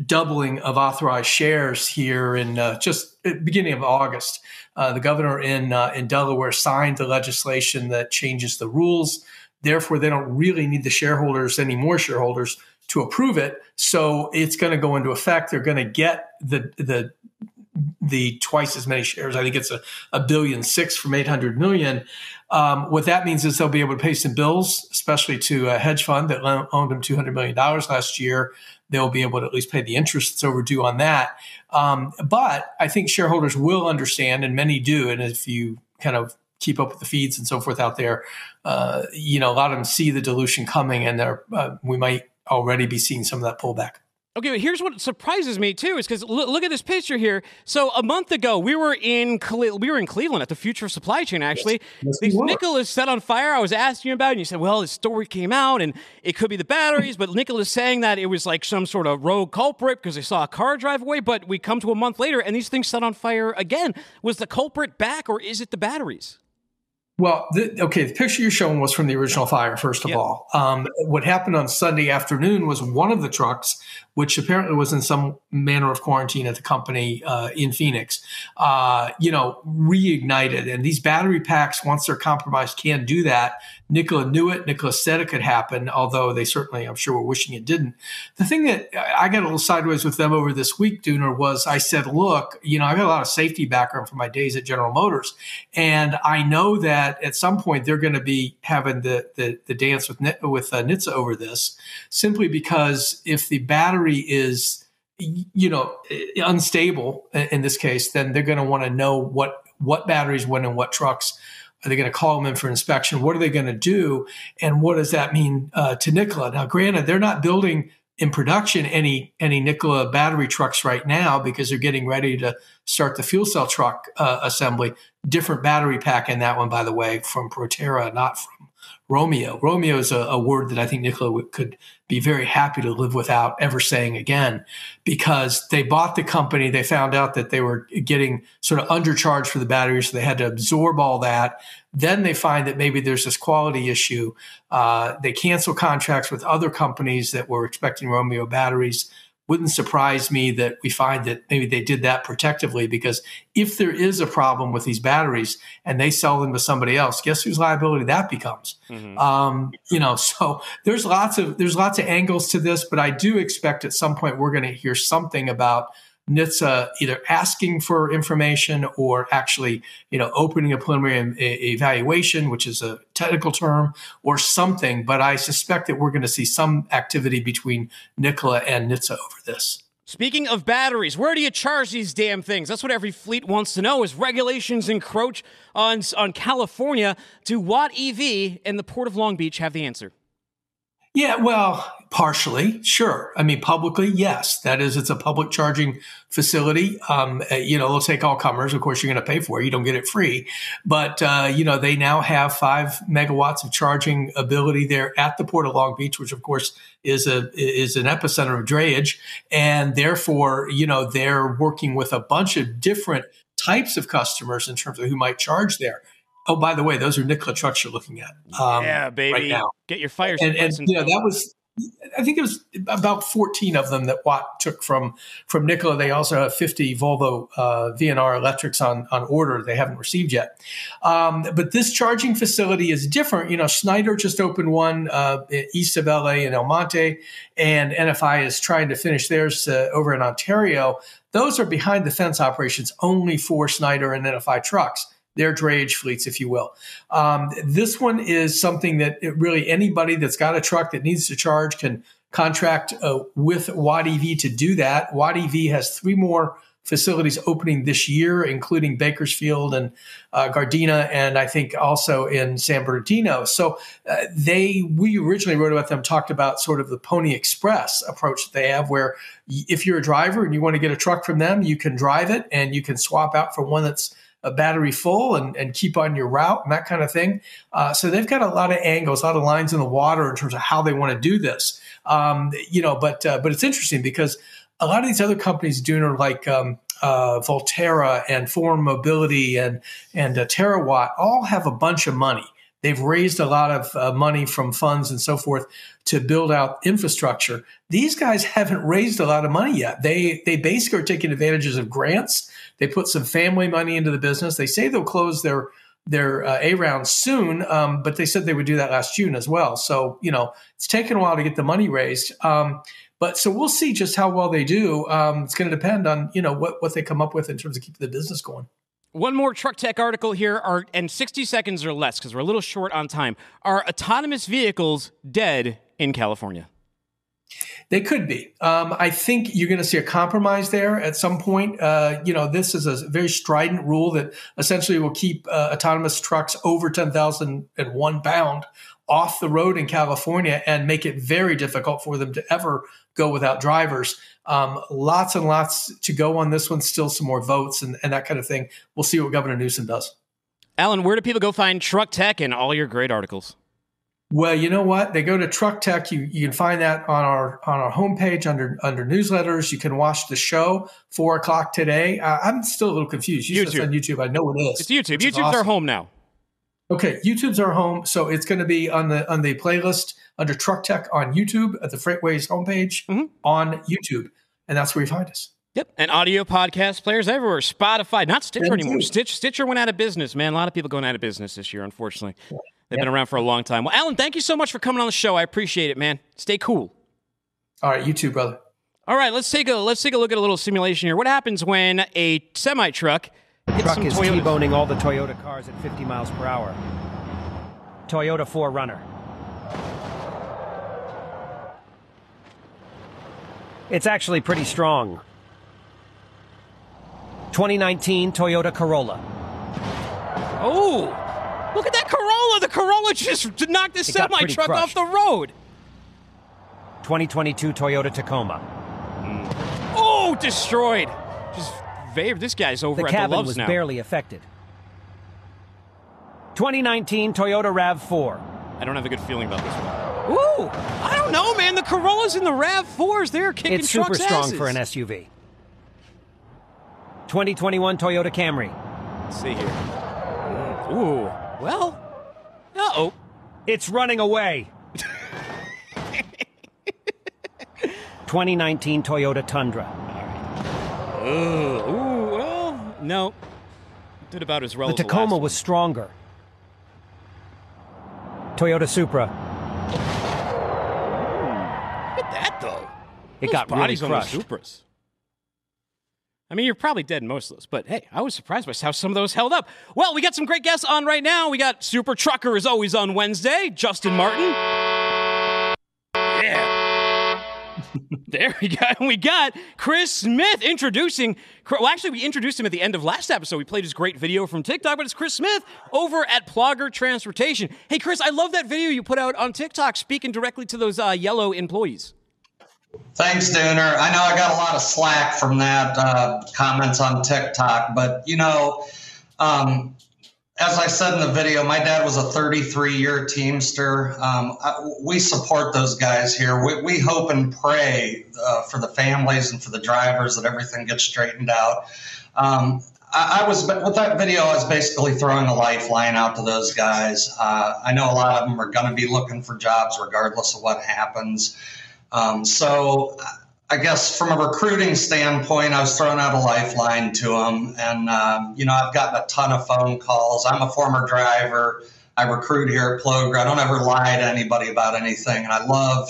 doubling of authorized shares here in uh, just beginning of August. Uh, the governor in uh, in Delaware signed the legislation that changes the rules. Therefore, they don't really need the shareholders, any more shareholders, to approve it. So it's going to go into effect. They're going to get the the the twice as many shares. I think it's a, a billion six from 800 million. Um, what that means is they'll be able to pay some bills, especially to a hedge fund that owned them $200 million last year. They'll be able to at least pay the interest that's overdue on that. Um, but I think shareholders will understand, and many do. And if you kind of keep up with the feeds and so forth out there, uh, you know, a lot of them see the dilution coming, and uh, we might already be seeing some of that pullback. Okay, but here's what surprises me too is because look, look, at this picture here. So a month ago, we were in Cle- we were in Cleveland at the Future of Supply Chain. Actually, yes, these Nikola's set on fire. I was asking you about, it, and you said, "Well, the story came out, and it could be the batteries." but Nikola's saying that it was like some sort of rogue culprit because they saw a car drive away. But we come to a month later, and these things set on fire again. Was the culprit back, or is it the batteries? Well, the, okay, the picture you're showing was from the original fire, first of yep. all. Um, what happened on Sunday afternoon was one of the trucks, which apparently was in some manner of quarantine at the company uh, in Phoenix, uh, you know, reignited. And these battery packs, once they're compromised, can do that. Nikola knew it. Nikola said it could happen, although they certainly, I'm sure, were wishing it didn't. The thing that I got a little sideways with them over this week, Dooner, was I said, look, you know, I've got a lot of safety background from my days at General Motors, and I know that at some point they're going to be having the, the, the dance with with uh, NHTSA over this, simply because if the battery is you know unstable in this case, then they're going to want to know what what batteries went in what trucks are they going to call them in for inspection? What are they going to do? And what does that mean uh, to Nikola? Now, granted, they're not building in production any any Nikola battery trucks right now because they're getting ready to start the fuel cell truck uh, assembly. Different battery pack in that one, by the way, from Proterra, not from Romeo. Romeo is a, a word that I think Nikola could be very happy to live without ever saying again because they bought the company. They found out that they were getting sort of undercharged for the batteries. So they had to absorb all that. Then they find that maybe there's this quality issue. Uh, they cancel contracts with other companies that were expecting Romeo batteries wouldn't surprise me that we find that maybe they did that protectively because if there is a problem with these batteries and they sell them to somebody else, guess whose liability that becomes? Mm-hmm. Um, you know, so there's lots of there's lots of angles to this, but I do expect at some point we're going to hear something about NHTSA either asking for information or actually, you know, opening a preliminary evaluation, which is a technical term, or something. But I suspect that we're going to see some activity between Nikola and NHTSA over this. Speaking of batteries, where do you charge these damn things? That's what every fleet wants to know. Is regulations encroach on on California, do Watt EV and the Port of Long Beach have the answer? Yeah, well, partially, sure. I mean, publicly, yes. That is, it's a public charging facility. Um, uh, you know, they'll take all comers. Of course, you're going to pay for it. You don't get it free. But, uh, you know, they now have five megawatts of charging ability there at the Port of Long Beach, which, of course, is a is an epicenter of drayage. And therefore, you know, they're working with a bunch of different types of customers in terms of who might charge there. Oh, by the way, those are Nikola trucks you're looking at. Um, yeah, baby. Right now. Get your fire. And, and you know that was. I think it was about 14 of them that Watt took from from Nikola. They also have 50 Volvo uh, VNR electrics on on order. They haven't received yet. Um, but this charging facility is different. You know, Schneider just opened one uh, east of LA in El Monte, and NFI is trying to finish theirs uh, over in Ontario. Those are behind the fence operations only for Schneider and NFI trucks their drayage fleets, if you will. Um, this one is something that really anybody that's got a truck that needs to charge can contract uh, with Watt EV to do that. Watt EV has three more facilities opening this year, including Bakersfield and uh, Gardena, and I think also in San Bernardino. So uh, they, we originally wrote about them, talked about sort of the Pony Express approach that they have, where if you're a driver and you want to get a truck from them, you can drive it and you can swap out for one that's a battery full and, and keep on your route and that kind of thing. Uh, so they've got a lot of angles, a lot of lines in the water in terms of how they want to do this. Um, you know, but uh, but it's interesting because a lot of these other companies doing are like um, uh, Voltera and Forum Mobility and and uh, Terawatt all have a bunch of money. They've raised a lot of uh, money from funds and so forth to build out infrastructure. These guys haven't raised a lot of money yet. They they basically are taking advantages of grants they put some family money into the business. They say they'll close their their uh, A round soon, um, but they said they would do that last June as well. So you know it's taken a while to get the money raised. Um, But so we'll see just how well they do. Um, it's going to depend on you know what what they come up with in terms of keeping the business going. One more truck tech article here are and 60 seconds or less because we're a little short on time. Are autonomous vehicles dead in California? They could be. Um, I think you're going to see a compromise there at some point. Uh, you know, this is a very strident rule that essentially will keep uh, autonomous trucks over 10,001 pound off the road in California and make it very difficult for them to ever go without drivers. Um, lots and lots to go on this one. Still some more votes and, and that kind of thing. We'll see what Governor Newsom does. Alan, where do people go find Truck Tech and all your great articles? Well, you know what? They go to Truck Tech. You you can find that on our on our homepage under under newsletters. You can watch the show four o'clock today. Uh, I'm still a little confused. You YouTube. on YouTube. I know it is. It's YouTube. YouTube's our home now. Okay, YouTube's our home, so it's going to be on the on the playlist under Truck Tech on YouTube at the FreightWaves homepage Mhm. on YouTube, and that's where you find us. Yep, and audio podcast players everywhere. Spotify, not Stitcher anymore. Stitch Stitcher went out of business, man. A lot of people going out of business this year, unfortunately. They've been around for a long time. Well, Alan, thank you so much for coming on the show. I appreciate it, man. Stay cool. All right, you too, brother. All right, let's take a let's take a look at a little simulation here. What happens when a semi truck hits truck some is Toyotas? T-boning all the Toyota cars at 50 miles per hour. Toyota 4Runner. It's actually pretty strong. 2019 Toyota Corolla. Oh, look at that Corolla! The Corolla just knocked this semi truck off the road. 2022 Toyota Tacoma. Mm. Oh, destroyed. Just this guy's over The at the cabin Loves was now. barely affected. 2019 Toyota RAV4. I don't have a good feeling about this one. Ooh, I don't know, man. The Corollas and the Rav Fours, they're kicking It's super trucks' strong asses. for an SUV. 2021 Toyota Camry. Let's see here. Mm, ooh, well, oh. It's running away. 2019 Toyota Tundra. Ooh, ooh, well, no. Did about as well The as the Tacoma last was stronger. Toyota Supra. one. Look at that though. It Those got really bodies on those crushed. Supras. I mean, you're probably dead in most of those, but hey, I was surprised by how some of those held up. Well, we got some great guests on right now. We got Super Trucker is always on Wednesday, Justin Martin. Yeah. there we go. We got Chris Smith introducing. Well, actually, we introduced him at the end of last episode. We played his great video from TikTok, but it's Chris Smith over at Ploger Transportation. Hey, Chris, I love that video you put out on TikTok speaking directly to those uh, yellow employees. Thanks, Dooner. I know I got a lot of slack from that uh, comments on TikTok, but you know, um, as I said in the video, my dad was a 33 year Teamster. Um, I, we support those guys here. We, we hope and pray uh, for the families and for the drivers that everything gets straightened out. Um, I, I was with that video. I was basically throwing a lifeline out to those guys. Uh, I know a lot of them are going to be looking for jobs regardless of what happens. Um, so I guess from a recruiting standpoint, I was throwing out a lifeline to them. And, um, you know, I've gotten a ton of phone calls. I'm a former driver. I recruit here at Ploger. I don't ever lie to anybody about anything. And I love,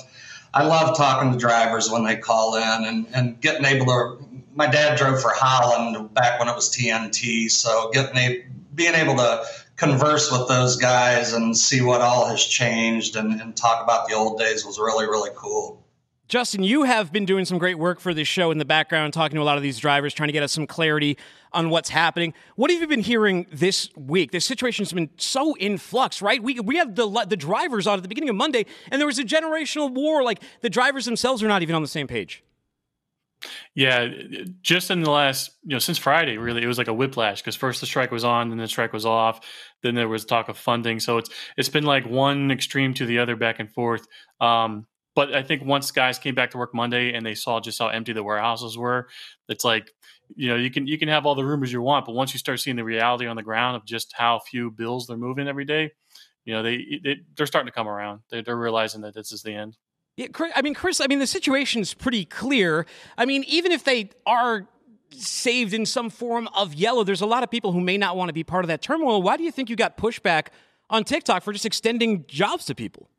I love talking to drivers when they call in and, and getting able to, my dad drove for Holland back when it was TNT. So getting a, being able to converse with those guys and see what all has changed and, and talk about the old days was really, really cool. Justin, you have been doing some great work for this show in the background, talking to a lot of these drivers, trying to get us some clarity on what's happening. What have you been hearing this week? This situation's been so in flux, right? We we have the the drivers on at the beginning of Monday, and there was a generational war. Like the drivers themselves are not even on the same page. Yeah, just in the last, you know, since Friday, really, it was like a whiplash because first the strike was on, then the strike was off, then there was talk of funding. So it's it's been like one extreme to the other, back and forth. Um, but I think once guys came back to work Monday and they saw just how empty the warehouses were, it's like, you know, you can you can have all the rumors you want, but once you start seeing the reality on the ground of just how few bills they're moving every day, you know, they, they they're starting to come around. They're, they're realizing that this is the end. Yeah, Chris, I mean, Chris, I mean, the situation's pretty clear. I mean, even if they are saved in some form of yellow, there's a lot of people who may not want to be part of that turmoil. Why do you think you got pushback on TikTok for just extending jobs to people?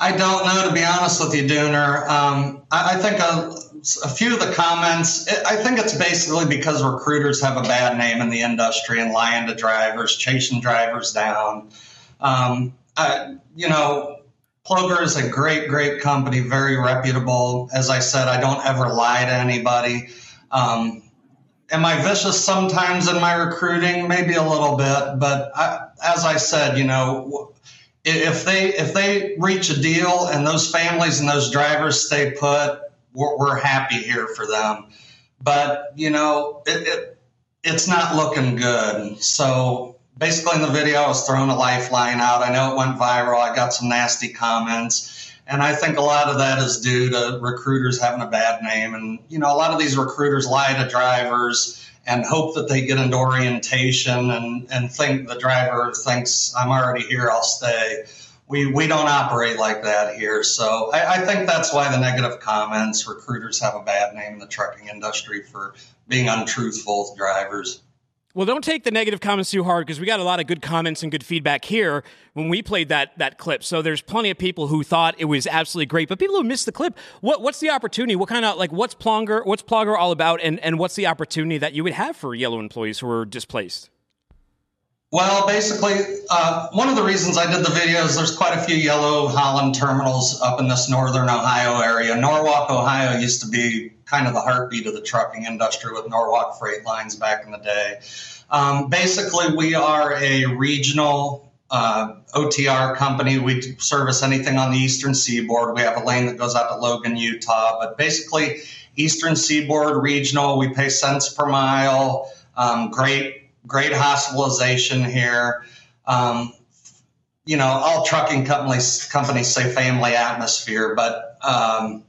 I don't know, to be honest with you, Dooner. Um, I, I, think a, a, few of the comments, I think it's basically because recruiters have a bad name in the industry and lying to drivers, chasing drivers down. Um, I, you know, Ploger is a great, great company, very reputable. As I said, I don't ever lie to anybody. Um, am I vicious sometimes in my recruiting? Maybe a little bit, but I, as I said, you know, if they if they reach a deal and those families and those drivers stay put, we're, we're happy here for them. But you know, it, it it's not looking good. So basically, in the video, I was throwing a lifeline out. I know it went viral. I got some nasty comments. And I think a lot of that is due to recruiters having a bad name. And, you know, a lot of these recruiters lie to drivers and hope that they get into orientation and, and think the driver thinks I'm already here, I'll stay. We, we don't operate like that here. So I, I think that's why the negative comments, recruiters have a bad name in the trucking industry for being untruthful with drivers. Well, don't take the negative comments too hard because we got a lot of good comments and good feedback here when we played that that clip. So there's plenty of people who thought it was absolutely great, but people who missed the clip. What what's the opportunity? What kind of like what's Ploger? What's Ploger all about? And and what's the opportunity that you would have for yellow employees who are displaced? Well, basically, uh, one of the reasons I did the video is there's quite a few yellow Holland terminals up in this northern Ohio area. Norwalk, Ohio used to be kind of the heartbeat of the trucking industry with Norwalk Freight Lines back in the day. Um, basically, we are a regional uh, OTR company. We service anything on the eastern seaboard. We have a lane that goes out to Logan, Utah, but basically, eastern seaboard regional. We pay cents per mile. Um, great great hospitalization here. Um, you know, all trucking companies companies say family atmosphere, but um,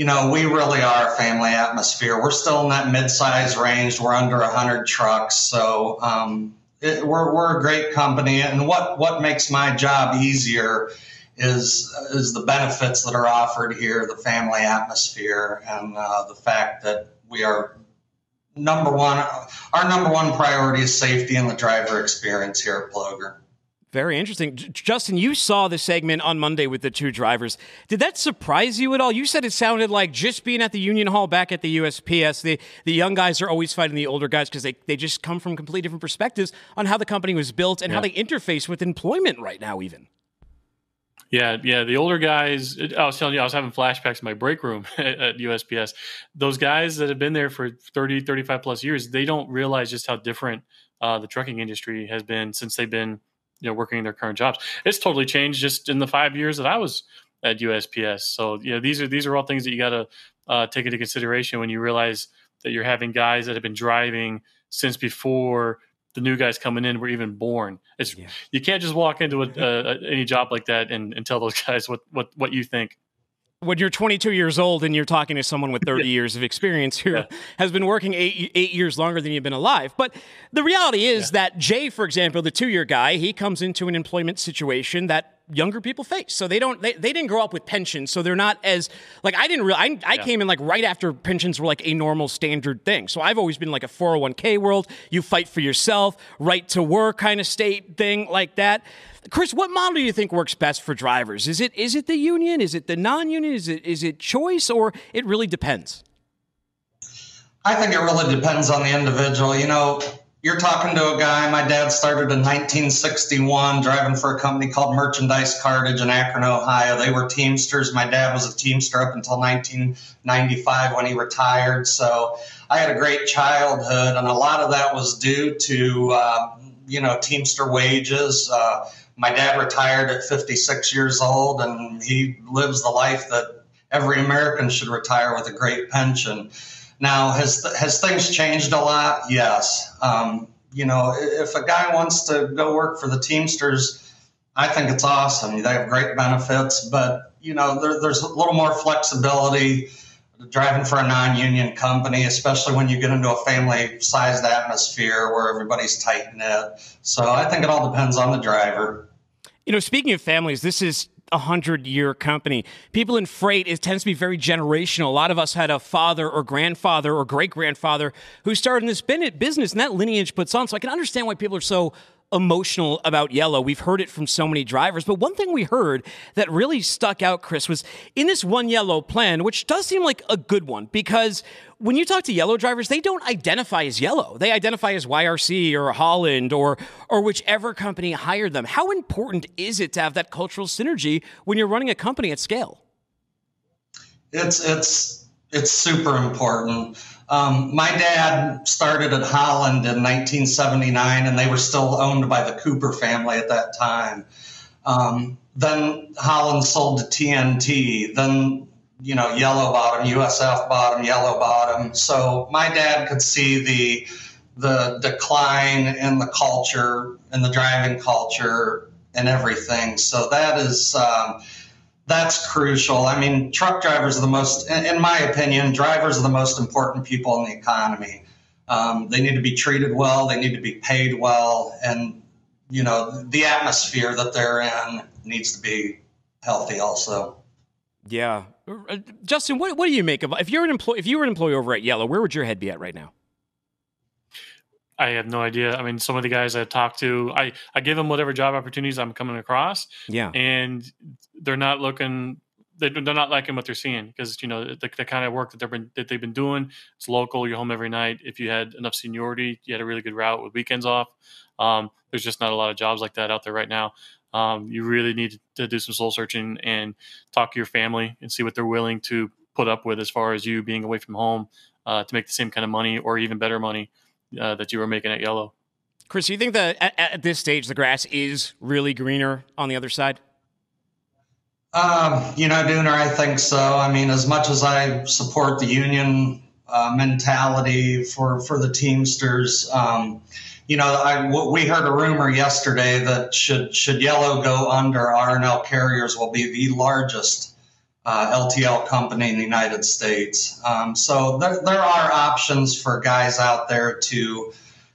you know, we really are a family atmosphere. We're still in that mid-size range. We're under 100 trucks, so um, it, we're we're a great company. And what what makes my job easier is is the benefits that are offered here, the family atmosphere, and uh, the fact that we are number one, our number one priority is safety and the driver experience here at Ploger. Very interesting. Justin, you saw the segment on Monday with the two drivers. Did that surprise you at all? You said it sounded like just being at the Union Hall back at the USPS, the, the young guys are always fighting the older guys because they, they just come from completely different perspectives on how the company was built and yeah. how they interface with employment right now, even. Yeah, yeah. The older guys, I was telling you, I was having flashbacks in my break room at, USPS. Those guys that have been there for 30, 35 plus years, they don't realize just how different uh, the trucking industry has been since they've been, you know, working in their current jobs. It's totally changed just in the five years that I was at USPS. So, you know, these are these are all things that you got to uh, take into consideration when you realize that you're having guys that have been driving since before the new guys coming in were even born. It's yeah. you can't just walk into a, a, any job like that and, and tell those guys what, what, what you think when you're 22 years old and you're talking to someone with 30 years of experience who yeah. has been working eight, eight years longer than you've been alive. But the reality is yeah. that Jay, for example, the two year guy, he comes into an employment situation that younger people face. So they don't they, they didn't grow up with pensions, so they're not as like I didn't really I, I yeah. came in like right after pensions were like a normal standard thing. So I've always been like a 401k world. You fight for yourself, right to work kind of state thing like that. Chris, what model do you think works best for drivers? Is it is it the union? Is it the non-union? Is it is it choice or it really depends? I think it really depends on the individual. You know, you're talking to a guy. My dad started in 1961 driving for a company called Merchandise Cartage in Akron, Ohio. They were Teamsters. My dad was a Teamster up until 1995 when he retired. So I had a great childhood, and a lot of that was due to, uh, you know, Teamster wages. Uh, my dad retired at 56 years old, and he lives the life that every American should retire with a great pension. Now, has has things changed a lot? Yes. Um, you know, if a guy wants to go work for the Teamsters, I think it's awesome. They have great benefits, but you know, there, there's a little more flexibility driving for a non-union company, especially when you get into a family-sized atmosphere where everybody's tight knit. So I think it all depends on the driver. You know, speaking of families, this is a hundred year company. People in freight, it tends to be very generational. A lot of us had a father or grandfather or great grandfather who started in this business, and that lineage puts on. So I can understand why people are so emotional about yellow. We've heard it from so many drivers. But one thing we heard that really stuck out, Chris, was in this one yellow plan, which does seem like a good one because when you talk to yellow drivers, they don't identify as yellow. They identify as YRC or Holland or or whichever company hired them. How important is it to have that cultural synergy when you're running a company at scale? It's it's it's super important. Um, my dad started at Holland in 1979, and they were still owned by the Cooper family at that time. Um, then Holland sold to TNT. Then you know, yellow bottom, USF bottom, yellow bottom. So my dad could see the the decline in the culture and the driving culture and everything. So that is um, that's crucial. I mean, truck drivers are the most, in my opinion, drivers are the most important people in the economy. Um, they need to be treated well. They need to be paid well, and you know, the atmosphere that they're in needs to be healthy also. Yeah, uh, Justin, what, what do you make of if you're an employee if you were an employee over at Yellow, where would your head be at right now? I have no idea. I mean, some of the guys I talked to, I I give them whatever job opportunities I'm coming across. Yeah, and they're not looking. They're, they're not liking what they're seeing because you know the, the kind of work that they've been that they've been doing. It's local. You're home every night. If you had enough seniority, you had a really good route with weekends off. Um, there's just not a lot of jobs like that out there right now. Um, you really need to do some soul searching and talk to your family and see what they're willing to put up with as far as you being away from home uh, to make the same kind of money or even better money uh, that you were making at Yellow. Chris, do you think that at, at, this stage the grass is really greener on the other side? Um, you know, Dooner, I think so. I mean, as much as I support the union uh, mentality for for the Teamsters, um, you know, I, we heard a rumor yesterday that should should Yellow go under, R&L Carriers will be the largest uh, LTL company in the United States. Um, so there, there are options for guys out there to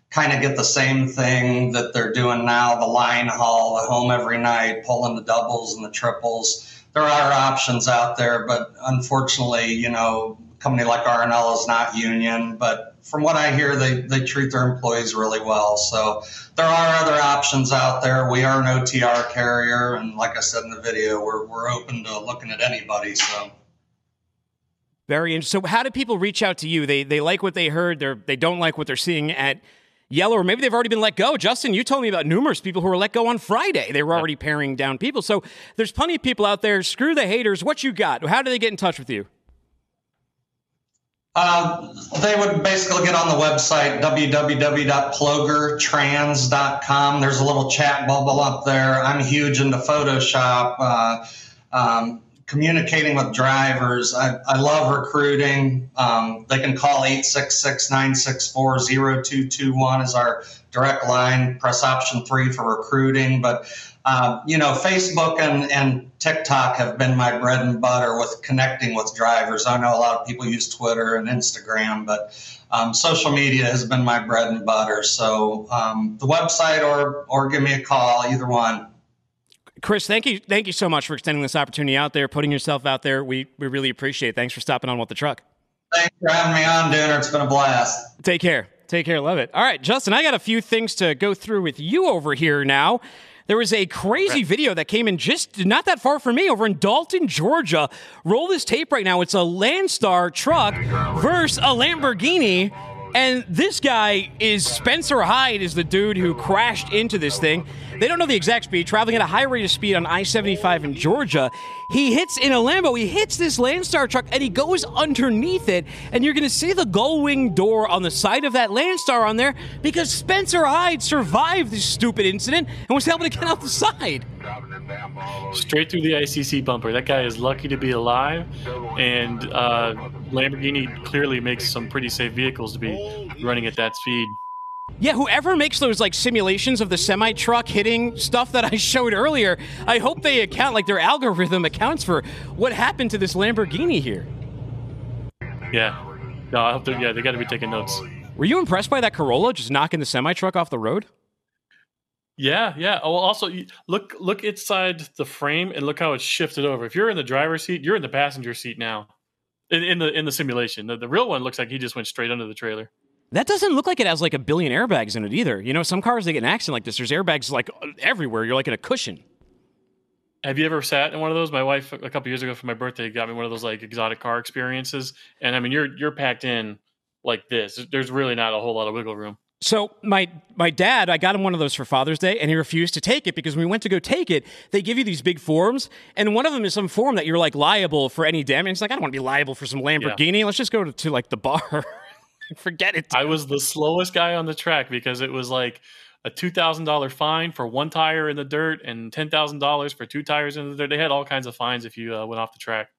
kind of get the same thing that they're doing now the line haul, the home every night, pulling the doubles and the triples. There are options out there, but unfortunately, you know, a company like R&L is not union, but from what I hear, they, they treat their employees really well. So there are other options out there. We are an OTR carrier, and like I said in the video, we're, we're open to looking at anybody. So very interesting. So how do people reach out to you? They they like what they heard. They they don't like what they're seeing at Yellow, or maybe they've already been let go. Justin, you told me about numerous people who were let go on Friday. They were already paring down people. So there's plenty of people out there. Screw the haters. What you got? How do they get in touch with you? Uh, they would basically get on the website www.plogertrans.com. There's a little chat bubble up there. I'm huge into Photoshop, uh, um, communicating with drivers. I, I love recruiting. Um, they can call 866 964 0221 is our direct line. Press option three for recruiting. But uh, you know, Facebook and, and TikTok have been my bread and butter with connecting with drivers. I know a lot of people use Twitter and Instagram, but um, social media has been my bread and butter. So um, the website or or give me a call, either one. Chris, thank you, thank you so much for extending this opportunity out there, putting yourself out there. We we really appreciate it. Thanks for stopping on with the truck. Thanks for having me on, Dooner. It's been a blast. Take care. Take care. Love it. All right, Justin, I got a few things to go through with you over here now. There was a crazy video that came in just not that far from me over in Dalton, Georgia. Roll this tape right now. It's a Landstar truck versus a Lamborghini. And this guy is Spencer Hyde, is the dude who crashed into this thing. They don't know the exact speed, traveling at a high rate of speed on I 75 in Georgia. He hits in a Lambo, he hits this Landstar truck and he goes underneath it. And you're going to see the gull wing door on the side of that Landstar on there because Spencer Hyde survived this stupid incident and was able to get out the side. Straight through the ICC bumper. That guy is lucky to be alive. And uh, Lamborghini clearly makes some pretty safe vehicles to be running at that speed. Yeah, whoever makes those like simulations of the semi truck hitting stuff that I showed earlier, I hope they account like their algorithm accounts for what happened to this Lamborghini here. Yeah, no, I hope they yeah they got to be taking notes. Were you impressed by that Corolla just knocking the semi truck off the road? Yeah, yeah. Oh, also look look inside the frame and look how it's shifted over. If you're in the driver's seat, you're in the passenger seat now. In, in the in the simulation, the, the real one looks like he just went straight under the trailer. That doesn't look like it has like a billion airbags in it either. You know, some cars they get an accident like this. There's airbags like everywhere. You're like in a cushion. Have you ever sat in one of those? My wife a couple years ago for my birthday got me one of those like exotic car experiences, and I mean you're you're packed in like this. There's really not a whole lot of wiggle room. So my my dad, I got him one of those for Father's Day, and he refused to take it because when we went to go take it, they give you these big forms, and one of them is some form that you're like liable for any damage. Like, I don't want to be liable for some Lamborghini. Yeah. Let's just go to, to like the bar. Forget it. I was the slowest guy on the track because it was like a two thousand dollar fine for one tire in the dirt and ten thousand dollars for two tires in the dirt. They had all kinds of fines if you uh, went off the track.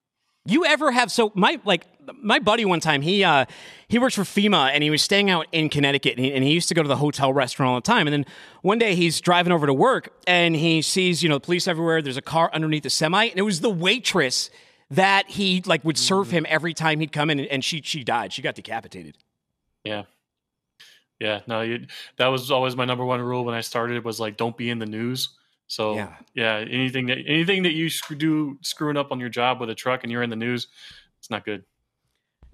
You ever have so my like my buddy one time he uh he works for FEMA and he was staying out in Connecticut and he, and he used to go to the hotel restaurant all the time. And then one day he's driving over to work and he sees you know the police everywhere. There's a car underneath the semi and it was the waitress that he like would serve him every time he'd come in and, and she she died. She got decapitated. Yeah. Yeah, no, you, that was always my number one rule when I started was like don't be in the news. So yeah, yeah anything that anything that you do screwing up on your job with a truck and you're in the news, it's not good.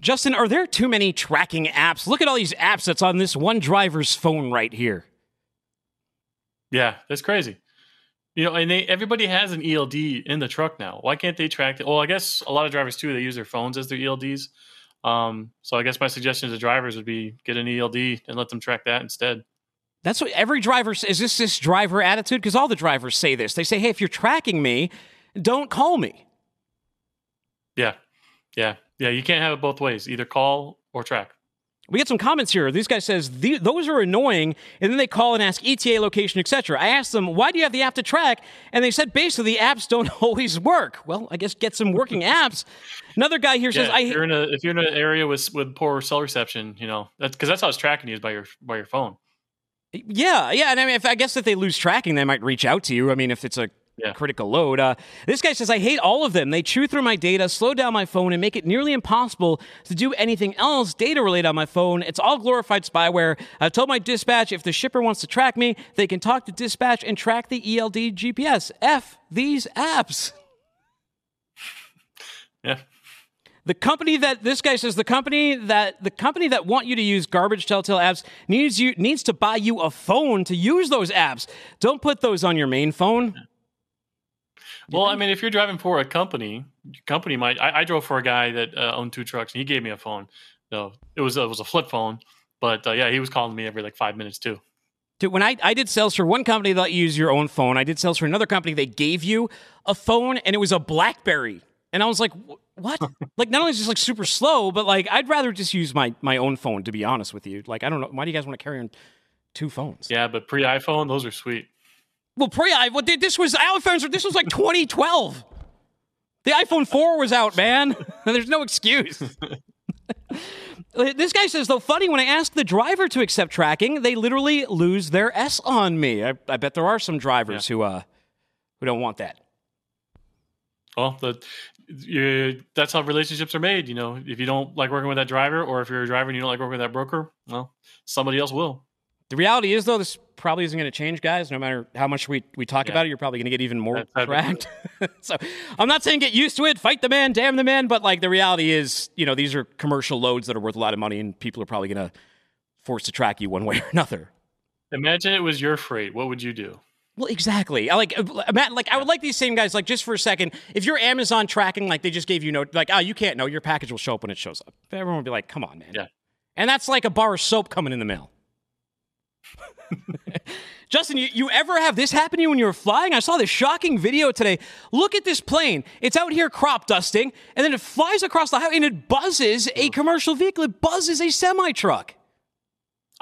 Justin, are there too many tracking apps? Look at all these apps that's on this one driver's phone right here. Yeah, that's crazy. You know, and they everybody has an ELD in the truck now. Why can't they track it? Well, I guess a lot of drivers too, they use their phones as their ELDs. Um, so I guess my suggestion to drivers would be get an ELD and let them track that instead. That's what every driver is. This this driver attitude because all the drivers say this. They say, "Hey, if you're tracking me, don't call me." Yeah, yeah, yeah. You can't have it both ways. Either call or track. We get some comments here. This guy says those are annoying, and then they call and ask ETA location, etc. I asked them, "Why do you have the app to track?" And they said basically the apps don't always work. Well, I guess get some working apps. Another guy here says, yeah, if you're in a if you're in an area with with poor cell reception, you know that's because that's how it's tracking you is by your by your phone." Yeah, yeah, and I mean, if I guess if they lose tracking, they might reach out to you. I mean, if it's a yeah. critical load. Uh, this guy says, I hate all of them. They chew through my data, slow down my phone, and make it nearly impossible to do anything else data related on my phone. It's all glorified spyware. I've told my dispatch if the shipper wants to track me, they can talk to dispatch and track the ELD GPS. F these apps. Yeah. The company that this guy says the company that the company that want you to use garbage telltale apps needs you needs to buy you a phone to use those apps. Don't put those on your main phone. Well, I mean, if you're driving for a company, company might. I, I drove for a guy that uh, owned two trucks, and he gave me a phone. So it was it was a flip phone, but uh, yeah, he was calling me every like five minutes too. Dude, when I, I did sales for one company that you use your own phone, I did sales for another company. They gave you a phone, and it was a BlackBerry, and I was like, what? like, not only is it just like super slow, but like I'd rather just use my my own phone. To be honest with you, like I don't know why do you guys want to carry on two phones? Yeah, but pre iPhone, those are sweet. Well, pre iPhone, well, this was iPhones. This was like 2012. The iPhone 4 was out, man. There's no excuse. this guy says, though, funny, when I ask the driver to accept tracking, they literally lose their S on me. I, I bet there are some drivers yeah. who uh who don't want that. Well, the you, that's how relationships are made. You know, if you don't like working with that driver, or if you're a driver and you don't like working with that broker, well, somebody else will. The reality is, though, this probably isn't going to change, guys. No matter how much we, we talk yeah. about it, you're probably going to get even more tracked. so I'm not saying get used to it, fight the man, damn the man, but like the reality is, you know, these are commercial loads that are worth a lot of money, and people are probably going to force to track you one way or another. Imagine it was your freight. What would you do? Well, exactly. Like, uh, Matt, like I would like these same guys. Like, just for a second, if you're Amazon tracking, like they just gave you no, like, oh, you can't know your package will show up when it shows up. Everyone would be like, come on, man. Yeah. And that's like a bar of soap coming in the mail. Justin, you, you ever have this happen to you when you were flying? I saw this shocking video today. Look at this plane. It's out here crop dusting, and then it flies across the highway and it buzzes a commercial vehicle. It buzzes a semi truck.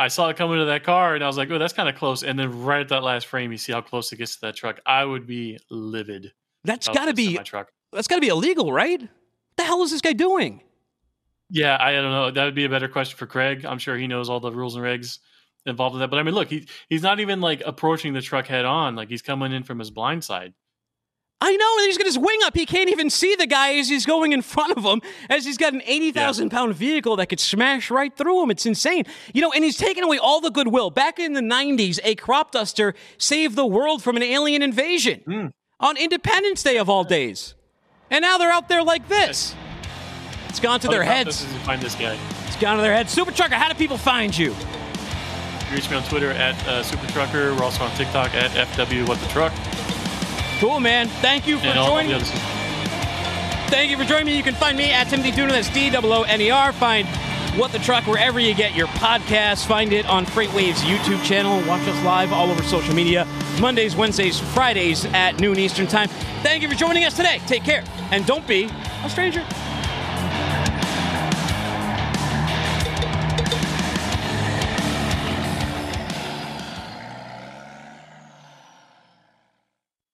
I saw it come into that car, and I was like, "Oh, that's kind of close." And then right at that last frame, you see how close it gets to that truck. I would be livid. That's got to be truck. That's got to be illegal, right? What the hell is this guy doing? Yeah, I don't know. That would be a better question for Craig. I'm sure he knows all the rules and regs involved in that. But I mean, look, he he's not even like approaching the truck head on. Like he's coming in from his blind side. I know, and he's got his wing up. He can't even see the guy as he's going in front of him, as he's got an 80,000 yeah. pound vehicle that could smash right through him. It's insane. You know, and he's taken away all the goodwill. Back in the 90s, a crop duster saved the world from an alien invasion mm. on Independence Day of all days. And now they're out there like this. It's gone to their heads. Find this guy gun to their head. Super Trucker, how do people find you? You reach me on Twitter at uh, Super Trucker. We're also on TikTok at FW What the Truck. Cool, man. Thank you for and joining. me. Thank you for joining me. You can find me at Timothy Dooner. That's D O O N E R. Find What the Truck wherever you get your podcasts. Find it on FreightWaves YouTube channel. Watch us live all over social media Mondays, Wednesdays, Fridays at noon Eastern Time. Thank you for joining us today. Take care. And don't be a stranger.